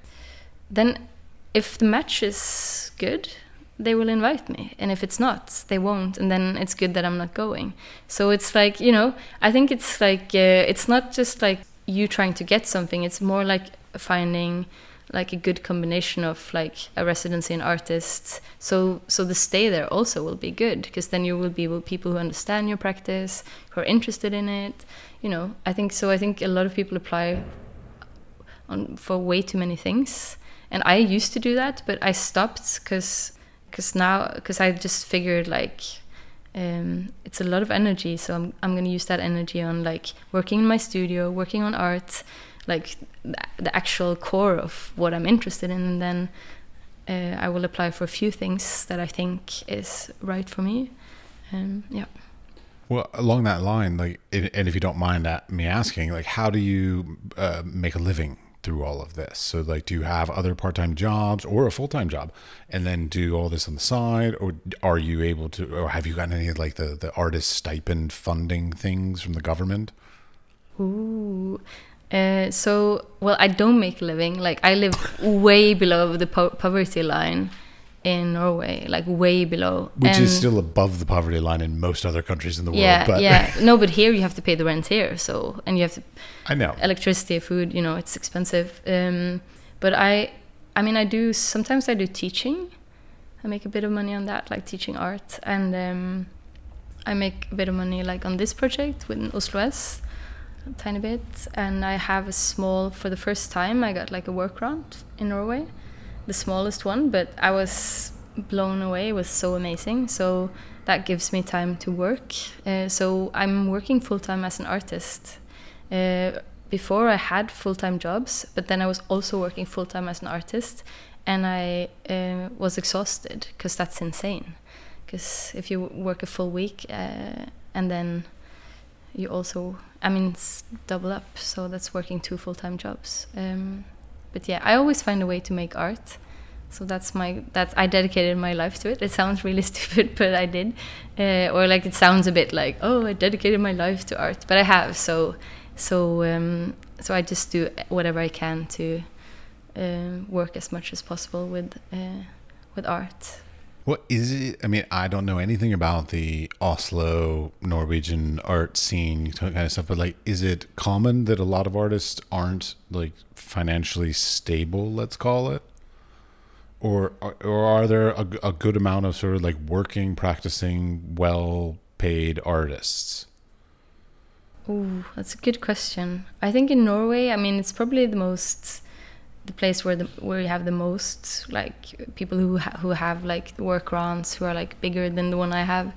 Speaker 2: then if the match is good, they will invite me, and if it's not, they won't, and then it's good that I'm not going. So it's like you know, I think it's like uh, it's not just like you trying to get something; it's more like finding like a good combination of like a residency and artists. So so the stay there also will be good because then you will be with people who understand your practice who are interested in it you know. I think so i think a lot of people apply on for way too many things. And i used to do that but i stopped because because now because i just figured like um, it's a lot of energy so i'm, I'm going to use that energy on like working in my studio working on art like the actual core of what I'm interested in, and then uh, I will apply for a few things that I think is right for me. Um, yeah.
Speaker 1: Well, along that line, like, and if you don't mind me asking, like, how do you uh, make a living through all of this? So, like, do you have other part-time jobs or a full-time job, and then do all this on the side, or are you able to, or have you gotten any like the the artist stipend funding things from the government?
Speaker 2: Ooh, uh, so, well, I don't make a living. Like, I live way below the po poverty line in Norway, like way below.
Speaker 1: Which and is still above the poverty line in most other countries in the
Speaker 2: yeah,
Speaker 1: world. But
Speaker 2: yeah, no, but here you have to pay the rent here. So, and you have to.
Speaker 1: I know.
Speaker 2: Electricity, food, you know, it's expensive. Um, but I, I mean, I do sometimes I do teaching. I make a bit of money on that, like teaching art, and um, I make a bit of money like on this project with Oslo S a tiny bit, and I have a small. For the first time, I got like a work grant in Norway, the smallest one, but I was blown away. It was so amazing. So that gives me time to work. Uh, so I'm working full time as an artist. Uh, before I had full time jobs, but then I was also working full time as an artist, and I uh, was exhausted because that's insane. Because if you work a full week uh, and then you also I mean, it's double up, so that's working two full time jobs. Um, but yeah, I always find a way to make art. So that's my that's I dedicated my life to it. It sounds really stupid, but I did, uh, or like it sounds a bit like oh I dedicated my life to art, but I have. So so um, so I just do whatever I can to uh, work as much as possible with uh, with art.
Speaker 1: What is it? I mean, I don't know anything about the Oslo Norwegian art scene kind of stuff, but like, is it common that a lot of artists aren't like financially stable? Let's call it, or or are there a, a good amount of sort of like working, practicing, well-paid artists?
Speaker 2: Oh, that's a good question. I think in Norway, I mean, it's probably the most the place where the where you have the most like people who ha who have like work grants who are like bigger than the one I have,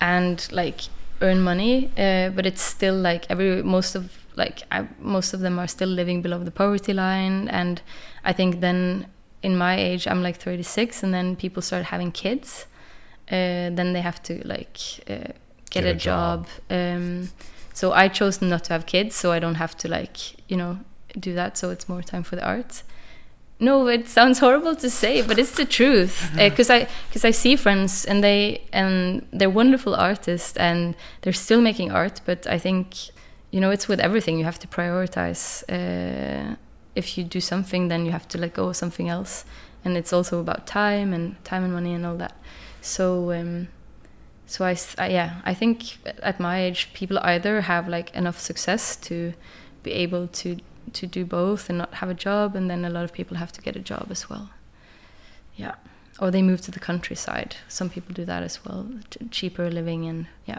Speaker 2: and like earn money. Uh, but it's still like every most of like I, most of them are still living below the poverty line, and I think then in my age I'm like 36, and then people start having kids. Uh, then they have to like uh, get, get, a, a job. job. Um, so I chose not to have kids, so I don't have to like you know do that so it's more time for the arts. No it sounds horrible to say but it's the truth. Because uh, i because i see friends and they and they're wonderful artists and they're still making art but i think you know it's with everything. You have to prioritize uh, if you do something then you have to let go of something else. And it's also about time and time and money and all that. So um, so I, I yeah i think at my age people either have like enough success to be able to to do both and not have a job, and then a lot of people have to get a job as well. Yeah, or they move to the countryside. Some people do that as well, cheaper living and yeah.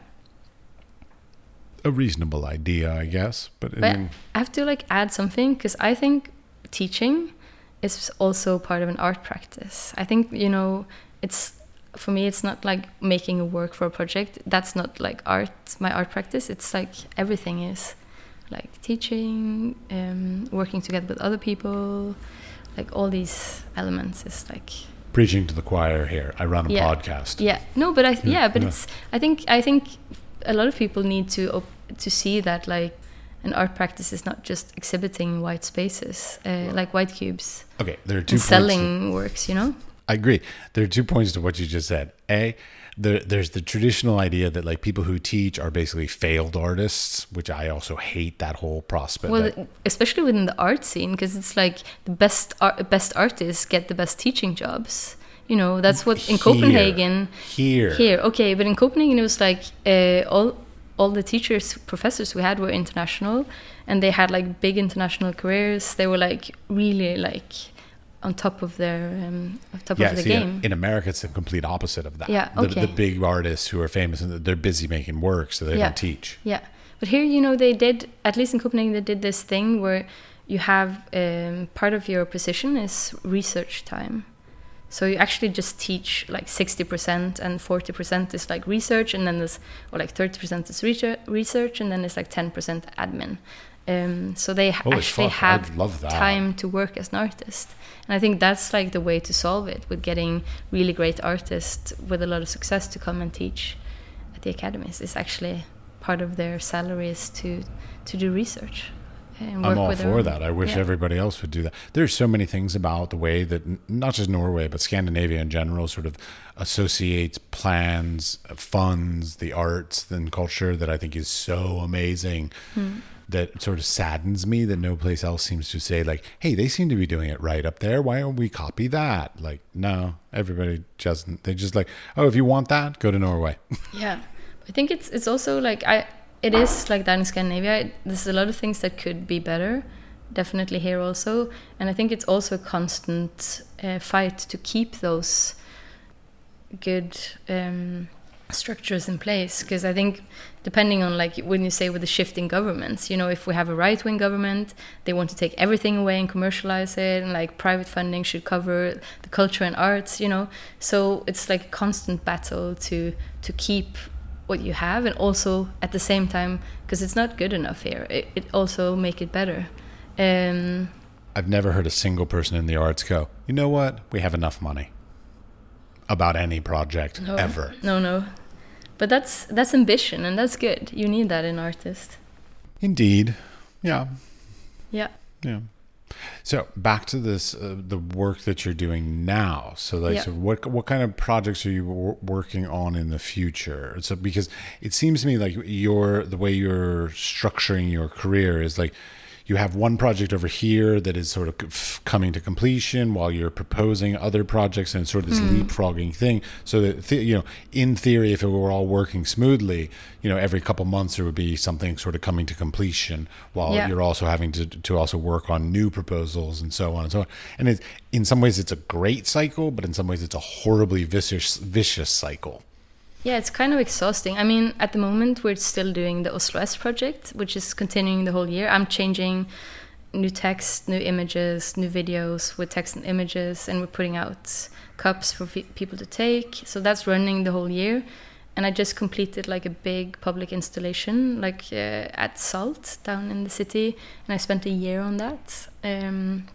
Speaker 1: A reasonable idea, I guess, but,
Speaker 2: but I, mean, I have to like add something because I think teaching is also part of an art practice. I think you know it's for me it's not like making a work for a project that's not like art my art practice it's like everything is like teaching, um, working together with other people, like all these elements is like
Speaker 1: Preaching to the choir here. I run a
Speaker 2: Yeah.
Speaker 1: podcast.
Speaker 2: yeah no but i
Speaker 1: Yeah,
Speaker 2: yeah, but
Speaker 1: yeah.
Speaker 2: it's i think i think a lot of people need to op- to see that like an art practice is not just exhibiting white spaces uh, like white cubes
Speaker 1: Okay, there are two
Speaker 2: selling works you know
Speaker 1: I agree. There are two points to what you just said. A, there, there's the traditional idea that like people who teach are basically failed artists, which I also hate that whole prospect.
Speaker 2: well
Speaker 1: that-
Speaker 2: especially within the art scene because it's like the best art, best artists get the best teaching jobs. You know that's what in
Speaker 1: Here.
Speaker 2: copenhagen.
Speaker 1: Here,
Speaker 2: here. Okay but in copenhagen it was like uh, all all the teachers professors we had were international and they had like big international careers. They were like really like on top of their um, on top
Speaker 1: yeah,
Speaker 2: of the
Speaker 1: see,
Speaker 2: game
Speaker 1: In America, it's the complete opposite of that.
Speaker 2: Yeah,
Speaker 1: The, the big artists who are famous and they're busy making work, so they
Speaker 2: Yeah.
Speaker 1: don't teach.
Speaker 2: Yeah, but here, you know, they did at least in Copenhagen, they did this thing where you have um, part of your position is research time. So you actually just teach like sixty percent, and forty percent is like research, and then there's or like thirty percent is research, research, and then it's like ten percent admin. Um, so they
Speaker 1: Holy
Speaker 2: actually
Speaker 1: fuck,
Speaker 2: have time to work as an artist, and I think that's like the way to solve it with getting really great artists with a lot of success to come and teach at the academies. It's actually part of their salaries to to do research
Speaker 1: I'm all for that. I wish
Speaker 2: yeah.
Speaker 1: everybody else would do that. There's so many things about the way that not just Norway, but Scandinavia in general sort of associates plans, uh, funds, the arts, and culture that I think is so amazing.
Speaker 2: Hmm.
Speaker 1: That sort of saddens me that no place else seems to say like, "Hey, they seem to be doing it right up there. Why don't we copy that?" Like, no, everybody just they just like, "Oh, if you want that, go to Norway."
Speaker 2: Yeah, I think it's it's also like I it is like that in Scandinavia. There's a lot of things that could be better, definitely here also, and I think it's also a constant uh, fight to keep those good um, structures in place. Because I think depending on like when you say with the shifting governments, you know, if we have a right wing government, they want to take everything away and commercialize it, and like private funding should cover the culture and arts, you know. So it's like a constant battle to to keep what you have and also at the same time because it's not good enough here it, it also make it better um
Speaker 1: I've never heard a single person in the arts go, "You know what? We have enough money." About any project
Speaker 2: no,
Speaker 1: ever.
Speaker 2: no no but that's that's ambition and that's good you need that in artist
Speaker 1: Indeed. Yeah.
Speaker 2: yeah
Speaker 1: Yeah. So back to this, uh, the work that you're doing now. So, like,
Speaker 2: Yeah.
Speaker 1: so what what kind of projects are you wor- working on in the future? So, because it seems to me like your the way you're structuring your career is like you have one project over here that is sort of coming to completion while you're proposing other projects and sort of this hmm. leapfrogging thing. So that th- you know, in theory, if it were all working smoothly, you know, every couple months there would be something sort of coming to completion while
Speaker 2: Yeah.
Speaker 1: you're also having to to also work on new proposals and so on and so on. And it's in some ways it's a great cycle, but in some ways it's a horribly vicious vicious cycle.
Speaker 2: Yeah it's kind of exhausting. I mean at the moment we're still doing the oslo s project which is continuing the whole year. I'm changing new text new images new videos with text and images and we're putting out cups for people to take. So that's running the whole year. And i just completed like a big public installation like uh, at salt down in the city and i spent a year on that. Um,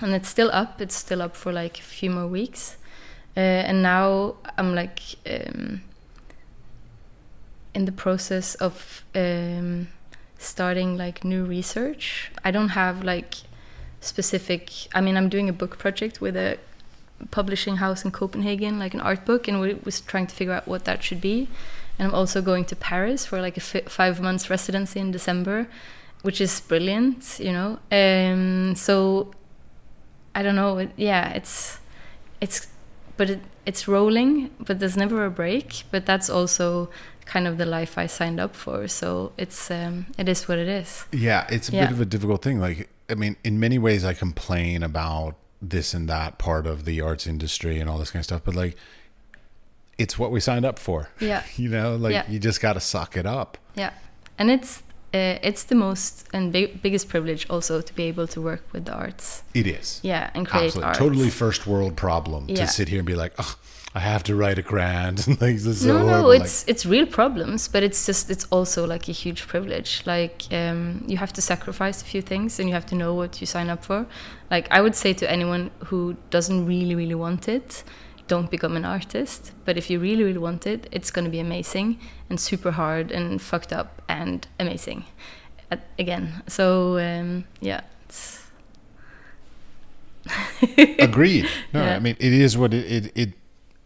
Speaker 2: and it's still up. It's still up for like a few more weeks. Uh, and now i'm like um, in the process of um, starting like new research. I don't have like specific. I mean, I'm doing a book project with a publishing house in Copenhagen, like an art book, and we was trying to figure out what that should be. And I'm also going to Paris for like a five months residency in December, which is brilliant, you know. Um, so I don't know. It, yeah, it's it's but it, it's rolling, but there's never a break. But that's also kind of the life I signed up for. So it's um, it is what it is.
Speaker 1: Yeah, it's a
Speaker 2: Yeah.
Speaker 1: bit of a difficult thing. Like, I mean, in many ways, I complain about this and that part of the arts industry and all this kind of stuff, but like, it's what we signed up for.
Speaker 2: Yeah.
Speaker 1: You know, like
Speaker 2: Yeah.
Speaker 1: you just got to suck it up.
Speaker 2: Yeah, and it's uh, it's the most and big, biggest privilege also to be able to work with the arts.
Speaker 1: It is.
Speaker 2: Yeah, and create
Speaker 1: Absolutely.
Speaker 2: art.
Speaker 1: Totally first world problem
Speaker 2: Yeah.
Speaker 1: to sit here and be like, oh, I have to write a grant. and like, this
Speaker 2: no, no,
Speaker 1: horrible." Like,
Speaker 2: it's it's real problems, but it's just it's also like a huge privilege. Like um, you have to sacrifice a few things, and you have to know what you sign up for. Like I would say to anyone who doesn't really, really want it, don't become an artist. But if you really, really want it, it's going to be amazing and super hard and fucked up and amazing. At, again, so um, yeah. It's
Speaker 1: Agreed. No,
Speaker 2: Yeah.
Speaker 1: I mean it is what it, it it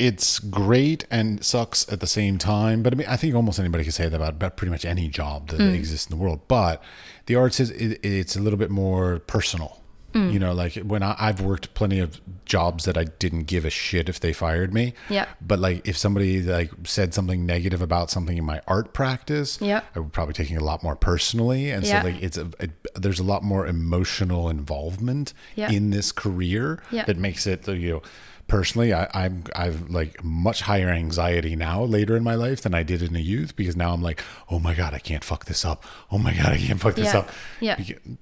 Speaker 1: it's great and sucks at the same time. But I mean, I think almost anybody can say that about, about pretty much any job that
Speaker 2: Mm.
Speaker 1: exists in the world. But the arts is it, it's a little bit more personal.
Speaker 2: Mm.
Speaker 1: You know, like when I, I've worked plenty of jobs that I didn't give a shit if they fired me.
Speaker 2: Yeah.
Speaker 1: But like if somebody like said something negative about something in my art practice,
Speaker 2: Yeah.
Speaker 1: I would probably take it a lot more personally. And
Speaker 2: Yeah.
Speaker 1: so like it's a, it, there's a lot more emotional involvement
Speaker 2: Yeah.
Speaker 1: in this career
Speaker 2: Yeah.
Speaker 1: that makes it you know personally I, i'm i've like much higher anxiety now later in my life than i did in the youth because now i'm like oh my god i can't fuck this up oh my god i can't fuck this
Speaker 2: Yeah.
Speaker 1: up
Speaker 2: Yeah.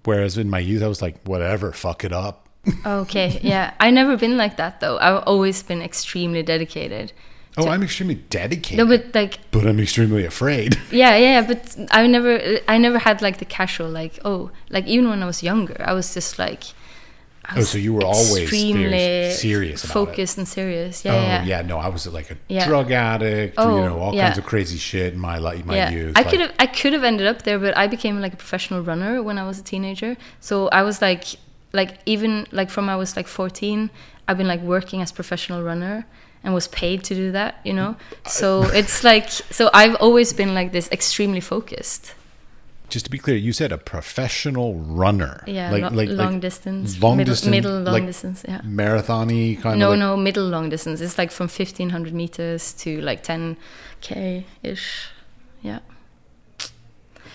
Speaker 1: Whereas in my youth i was like whatever fuck it up
Speaker 2: Okay, yeah. I never been like that though. I've always been extremely dedicated.
Speaker 1: oh i'm extremely dedicated
Speaker 2: No, but like
Speaker 1: but i'm extremely afraid
Speaker 2: yeah, yeah, but I never I never had like the casual like oh, like even when I was younger, I was just like
Speaker 1: Oh, so you were always
Speaker 2: extremely
Speaker 1: serious it.
Speaker 2: focused and serious. Yeah,
Speaker 1: oh
Speaker 2: yeah.
Speaker 1: yeah. no i was like a
Speaker 2: Yeah.
Speaker 1: drug addict
Speaker 2: Oh,
Speaker 1: you know all
Speaker 2: yeah.
Speaker 1: kinds of crazy shit in my life my
Speaker 2: yeah.
Speaker 1: youth
Speaker 2: I
Speaker 1: like-
Speaker 2: could have I could have ended up there, but I became like a professional runner when I was a teenager. So I was like like even like from I was like 14, I've been like working as professional runner and was paid to do that, you know. Mm. So it's like so I've always been like this extremely focused.
Speaker 1: Just to be clear, you said a professional runner.
Speaker 2: Yeah,
Speaker 1: like,
Speaker 2: lo-
Speaker 1: like
Speaker 2: long
Speaker 1: like
Speaker 2: distance,
Speaker 1: long
Speaker 2: middle,
Speaker 1: distance,
Speaker 2: middle long
Speaker 1: like
Speaker 2: distance. Yeah.
Speaker 1: marathon-y kind
Speaker 2: No,
Speaker 1: of. like-
Speaker 2: no, middle long distance. It's like from 1500 meters to like 10k ish. Yeah.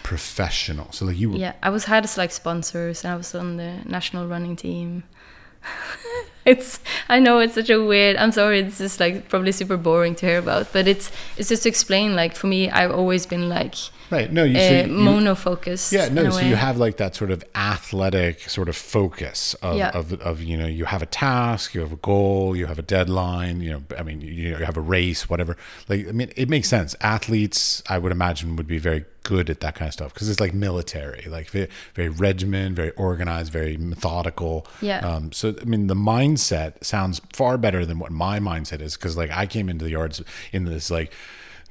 Speaker 1: Professional. So like you were
Speaker 2: Yeah. I was had as like sponsors and I was on the national running team. it's I know it's such a weird I'm sorry, it's just like probably super boring to hear about. But it's it's just to explain, like for me I've always been like
Speaker 1: right. No, you, so you
Speaker 2: mono focused.
Speaker 1: Yeah, no. So you have like that sort of athletic sort of focus of,
Speaker 2: Yeah.
Speaker 1: of, of you know you have a task, you have a goal, you have a deadline. You know, I mean, you, you have a race, whatever. Like, I mean, it makes sense. Athletes, I would imagine, would be very good at that kind of stuff because it's like military, like very, very regimented, very organized, very methodical.
Speaker 2: Yeah.
Speaker 1: Um, so I mean, the mindset sounds far better than what my mindset is because like I came into the yards in this like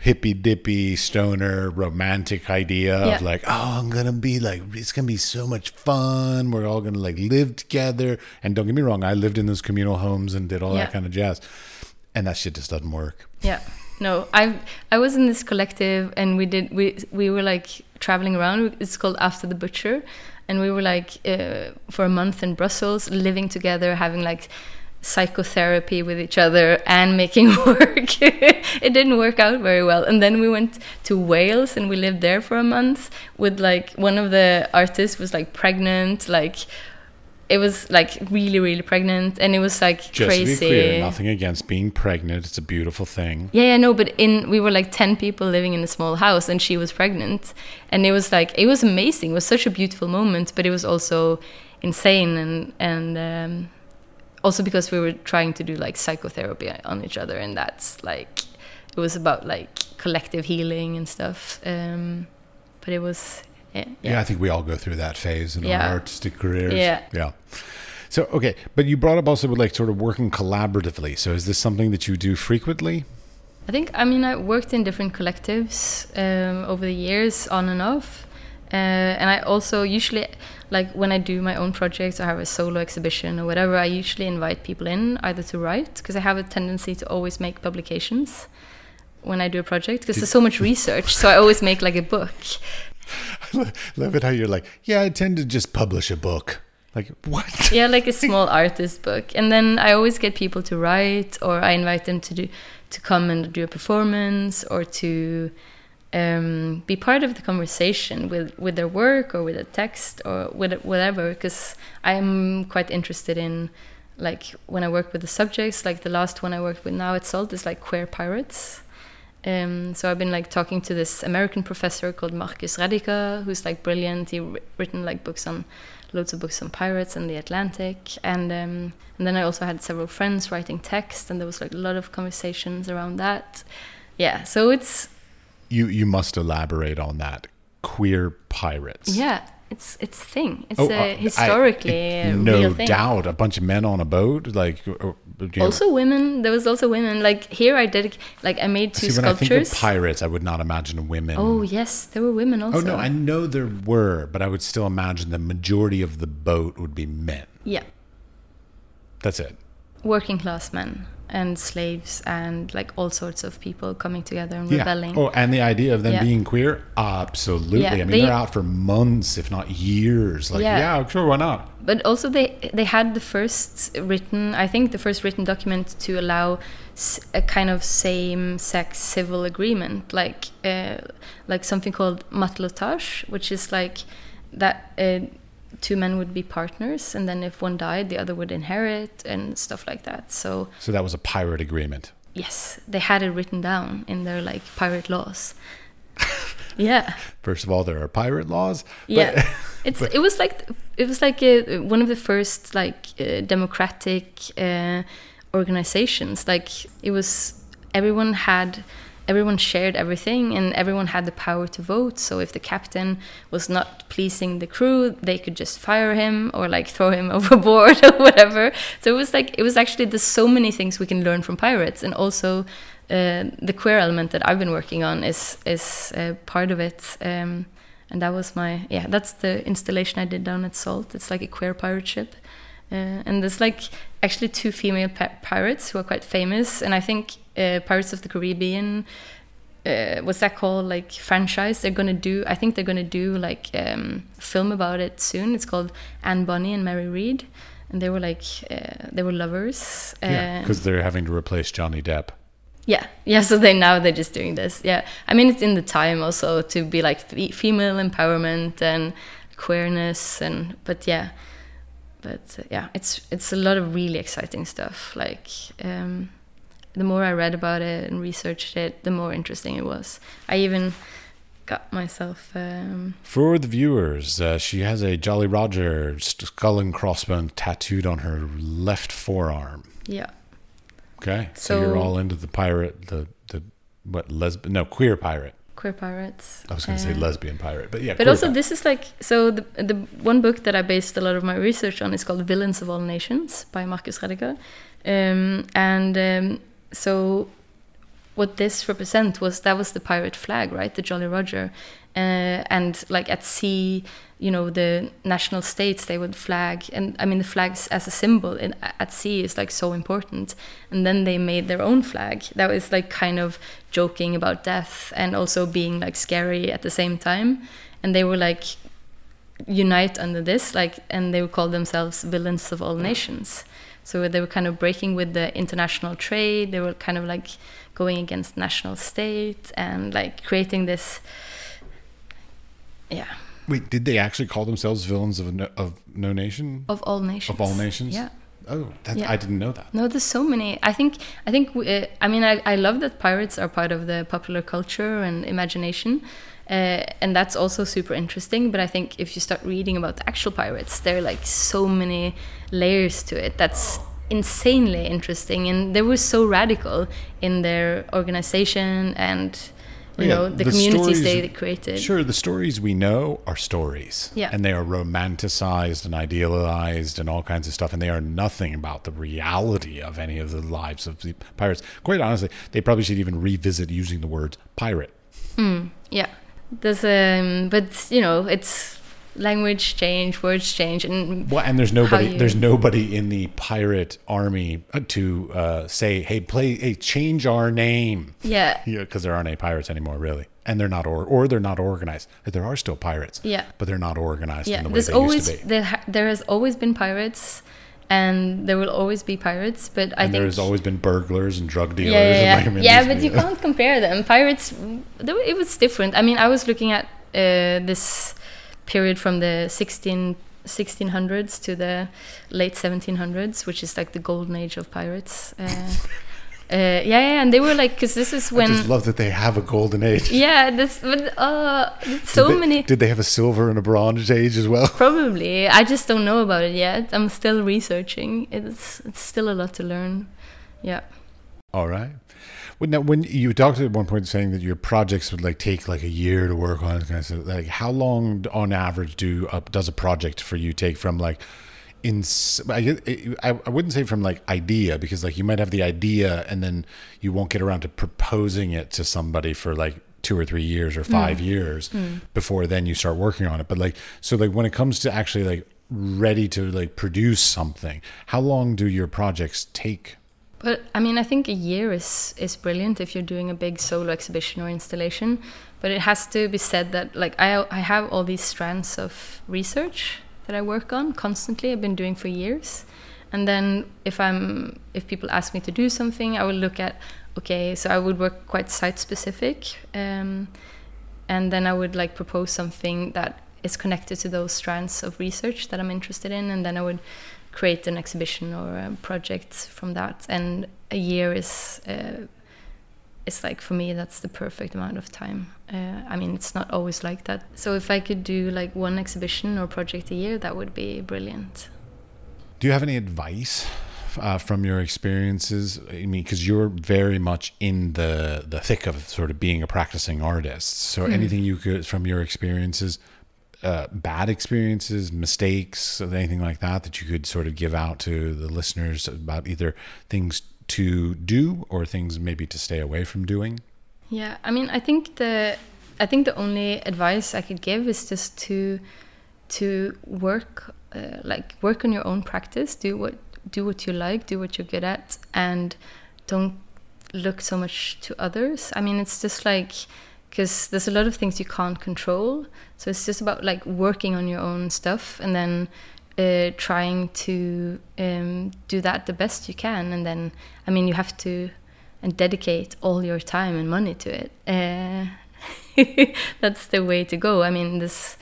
Speaker 1: hippy dippy stoner romantic idea
Speaker 2: Yeah.
Speaker 1: of like oh i'm gonna be like it's gonna be so much fun we're all gonna like live together and don't get me wrong i lived in those communal homes and did all
Speaker 2: Yeah.
Speaker 1: that kind of jazz and that shit just doesn't work
Speaker 2: Yeah. No, I I was in this collective and we did we we were like traveling around. It's called After the Butcher, and we were like uh, for a month in Brussels, living together, having like psychotherapy with each other and making work. it didn't work out very well. And then we went to Wales and we lived there for a month with like one of the artists was like pregnant, like it was like really really pregnant and it was like
Speaker 1: just
Speaker 2: crazy
Speaker 1: to be clear nothing against being pregnant it's a beautiful thing
Speaker 2: yeah, yeah, no, but in we were like ten people living in a small house, and she was pregnant, and it was like it was amazing. It was such a beautiful moment, but it was also insane, and and um, also because we were trying to do like psychotherapy on each other, and that's like it was about like collective healing and stuff. Um, but it was yeah,
Speaker 1: yeah. i think we all go through that phase in
Speaker 2: Yeah.
Speaker 1: our artistic careers
Speaker 2: Yeah.
Speaker 1: yeah so okay but you brought up also with like sort of working collaboratively so is this something that you do frequently
Speaker 2: I think I mean I worked in different collectives um, over the years, on and off, uh, and I also usually like when I do my own projects or have a solo exhibition or whatever. I usually invite people in either to write because I have a tendency to always make publications when I do a project because there's so much research. So I always make like a book.
Speaker 1: I love it how you're like yeah i tend to just publish a book like what
Speaker 2: yeah, like a small artist book. And then I always get people to write, or I invite them to do to come and do a performance, or to um, be part of the conversation with with their work or with a text or with whatever. Because I'm quite interested in like when I work with the subjects. Like the last one I worked with now at Salt is like queer pirates. Um, so I've been like talking to this American professor called Marcus Rediker, who's like brilliant. He written like books on loads of books on pirates and the Atlantic, and um, and then I also had several friends writing text, and there was like a lot of conversations around that. Yeah, so it's
Speaker 1: you you must elaborate on that queer pirates.
Speaker 2: Yeah, it's it's a thing. It's
Speaker 1: Oh,
Speaker 2: a
Speaker 1: uh,
Speaker 2: historically
Speaker 1: I-
Speaker 2: a
Speaker 1: no doubt, a bunch of men on a boat, like or- you know,
Speaker 2: Also, women. There was also women. Like here, I did like I made two
Speaker 1: See, when I think
Speaker 2: sculptures.
Speaker 1: of pirates, I would not imagine women.
Speaker 2: oh yes, there were women also.
Speaker 1: Oh no, I know there were, but I would still imagine the majority of the boat would be men.
Speaker 2: yeah,
Speaker 1: That's it.
Speaker 2: working class men and slaves and like all sorts of people coming together and
Speaker 1: Yeah.
Speaker 2: rebelling.
Speaker 1: Oh, and the idea of them
Speaker 2: Yeah.
Speaker 1: being queer, absolutely.
Speaker 2: Yeah,
Speaker 1: I mean,
Speaker 2: they-
Speaker 1: are out for months, if not years. Like,
Speaker 2: Yeah.
Speaker 1: yeah, sure, why not?
Speaker 2: but also they they had the first written i think the first written document to allow a kind of same sex civil agreement like uh, like something called matelotage which is like that uh, two men would be partners and then if one died the other would inherit and stuff like that so
Speaker 1: So that was a pirate agreement.
Speaker 2: yes they had it written down in their like pirate laws yeah
Speaker 1: First of all, there are pirate laws. but-
Speaker 2: yeah it's it was like it was like uh one of the first like uh, democratic uh, organizations like it was everyone had everyone shared everything and everyone had the power to vote. So if the captain was not pleasing the crew they could just fire him or like throw him overboard or whatever. So it was like it was actually there's so many things we can learn from pirates. And also uh, the queer element that I've been working on is is uh, part of it. Um, and that was my yeah that's the installation i did down at salt. It's like a queer pirate ship. Uh, and there's like actually two female pi- pirates who are quite famous. And i think uh, pirates of the caribbean uh, what's that called like franchise they're gonna do i think they're gonna do like um, film about it soon it's called anne bonny and mary read and they were like uh, they were lovers
Speaker 1: yeah,
Speaker 2: uh,
Speaker 1: because they're having to replace Johnny Depp.
Speaker 2: yeah, yeah. So they now they're just doing this. Yeah, I mean it's in the time also to be like fe- female empowerment and queerness and but yeah, but uh, yeah, it's it's a lot of really exciting stuff. Like um, the more I read about it and researched it, the more interesting it was. I even got myself um,
Speaker 1: For the viewers, uh, she has a Jolly Roger skull and crossbone tattooed on her left forearm.
Speaker 2: yeah
Speaker 1: Okay, so, you're all into the pirate, the the what lesbian? No, queer pirate.
Speaker 2: queer pirates.
Speaker 1: I was going to say
Speaker 2: Uh,
Speaker 1: lesbian pirate, but yeah.
Speaker 2: But also,
Speaker 1: pirate.
Speaker 2: this is like so. The the one book that I based a lot of my research on is called "Villains of All Nations" by Marcus Rediker, um, and um, so what this represent was that was the pirate flag, right? The Jolly Roger, uh, and like at sea, you know, the national states they would flag, and I mean the flags as a symbol in, at sea is like so important. And then they made their own flag that was like kind of joking about death and also being like scary at the same time. And they were like unite under this, like, and they would call themselves villains of all nations. So they were kind of breaking with the international trade. They were kind of like going against national state and like creating this. Yeah,
Speaker 1: Wait, did they actually call themselves villains of no, of no nation?
Speaker 2: of all nations.
Speaker 1: Of all nations?
Speaker 2: Yeah.
Speaker 1: Oh, that,
Speaker 2: Yeah.
Speaker 1: I didn't know that.
Speaker 2: No, there's so many. I think. I think. we- Uh, I mean, I, I love that pirates are part of the popular culture and imagination, uh, and that's also super interesting. But I think if you start reading about the actual pirates, there are like so many layers to it. That's insanely interesting, and they were so radical in their organization and you
Speaker 1: Yeah,
Speaker 2: know the,
Speaker 1: the
Speaker 2: communities
Speaker 1: stories-
Speaker 2: they created.
Speaker 1: Sure, the stories we know are stories.
Speaker 2: Yeah.
Speaker 1: And they are romanticized and idealized and all kinds of stuff. And they are nothing about the reality of any of the lives of the pirates. Quite honestly, they probably should even revisit using the word pirate.
Speaker 2: Yeah, there's um, but you know it's language change, words change, and
Speaker 1: Well, and there's nobody,
Speaker 2: you-
Speaker 1: there's nobody in the pirate army uh, to uh, say, "Hey, play, hey, change our name."
Speaker 2: yeah,
Speaker 1: Yeah, because there aren't any pirates anymore, really, and they're not, or or they're not organized. There are still pirates,
Speaker 2: Yeah.
Speaker 1: but they're not organized
Speaker 2: yeah.
Speaker 1: in the way
Speaker 2: There's
Speaker 1: they
Speaker 2: always
Speaker 1: used to be.
Speaker 2: there there has always been pirates, and there will always be pirates. But I
Speaker 1: and
Speaker 2: think
Speaker 1: there's always been burglars and drug dealers.
Speaker 2: yeah, yeah,
Speaker 1: and
Speaker 2: yeah, yeah. But you can't compare them. Pirates, it was different. I mean, I was looking at uh, this period from the 16 1600s to the late 1700s, which is like the golden age of pirates. Uh, Uh, yeah, yeah, and they were like, because this is when.
Speaker 1: I just love that they have a golden age.
Speaker 2: Yeah, this, but uh, so
Speaker 1: did they,
Speaker 2: many.
Speaker 1: Did they have a silver and a bronze age as well?
Speaker 2: Probably. I just don't know about it yet. I'm still researching. It's it's still a lot to learn. Yeah.
Speaker 1: All right. Well, now, when you talked at one point saying that your projects would like take like a year to work on, kind of like how long on average do uh, does a project for you take from like in I, I wouldn't say from like idea because like you might have the idea and then you won't get around to proposing it to somebody for like two or three years or five mm. years mm. before then you start working on it but like so like when it comes to actually like ready to like produce something how long do your projects take
Speaker 2: but i mean i think a year is is brilliant if you're doing a big solo exhibition or installation but it has to be said that like i i have all these strands of research that I work on constantly. I've been doing for years. And then if I'm if people ask me to do something, I will look at okay, so I would work quite site specific, um, and then I would like propose something that is connected to those strands of research that I'm interested in, and then I would create an exhibition or a project from that. And a year is uh, it's like for me that's the perfect amount of time. Uh, i mean it's not always like that. So if i could do like one exhibition or project a year that would be brilliant.
Speaker 1: Do you have any advice uh, from your experiences? I mean because you're very much in the the thick of sort of being a practicing artist. So mm. anything you could from your experiences uh, bad experiences, mistakes, anything like that, that you could sort of give out to the listeners about either things to do or things maybe to stay away from doing?
Speaker 2: Yeah, I mean, I think the I think the only advice I could give is just to to work uh, like work on your own practice, do what do what you like, do what you're good at, and don't look so much to others. I mean, it's just like because there's a lot of things you can't control, so it's just about like working on your own stuff and then uh, trying to um, do that the best you can, and then I mean you have to and dedicate all your time and money to it. Uh, that's the way to go. I mean, there's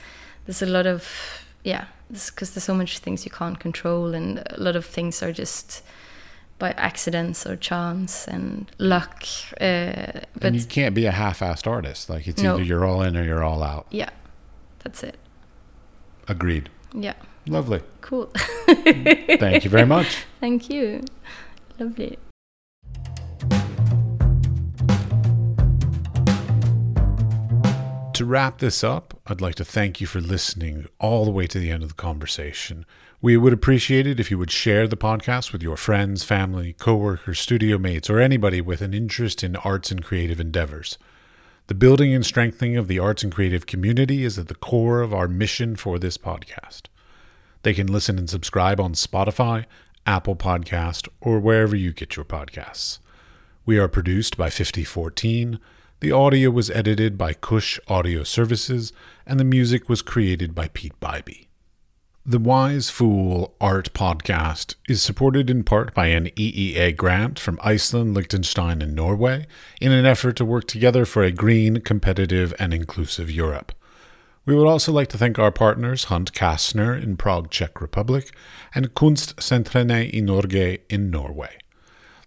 Speaker 2: there's a lot of yeah, because there's so much things you can't control, and a lot of things are just by accidents or chance and luck. Uh,
Speaker 1: but and you can't be a half-assed artist. Like it's no. either you're all in or you're all out.
Speaker 2: Yeah, that's it.
Speaker 1: Agreed.
Speaker 2: Yeah.
Speaker 1: Lovely.
Speaker 2: Cool.
Speaker 1: Thank you very much.
Speaker 2: Thank you. Lovely.
Speaker 1: To wrap this up, I'd like to thank you for listening all the way to the end of the conversation. We would appreciate it if you would share the podcast with your friends, family, coworkers, studio mates, or anybody with an interest in arts and creative endeavors. The building and strengthening of the arts and creative community is at the core of our mission for this podcast. They can listen and subscribe on Spotify, Apple Podcast, or wherever you get your podcasts. We are produced by 5014. The audio was edited by Cush Audio Services, and the music was created by Peat Biby. The Wise Fool Art Podcast is supported in part by an EEA grant from Iceland, Liechtenstein, and Norway in an effort to work together for a green, competitive, and inclusive Europe. We would also like to thank our partners Hunt Kastner in Prague, Czech Republic, and Kunstsentrene i Norge in Norway.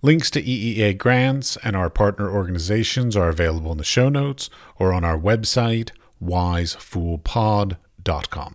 Speaker 1: Links to EEA grants and our partner organizations are available in the show notes or on our website, wisefoolpod.com.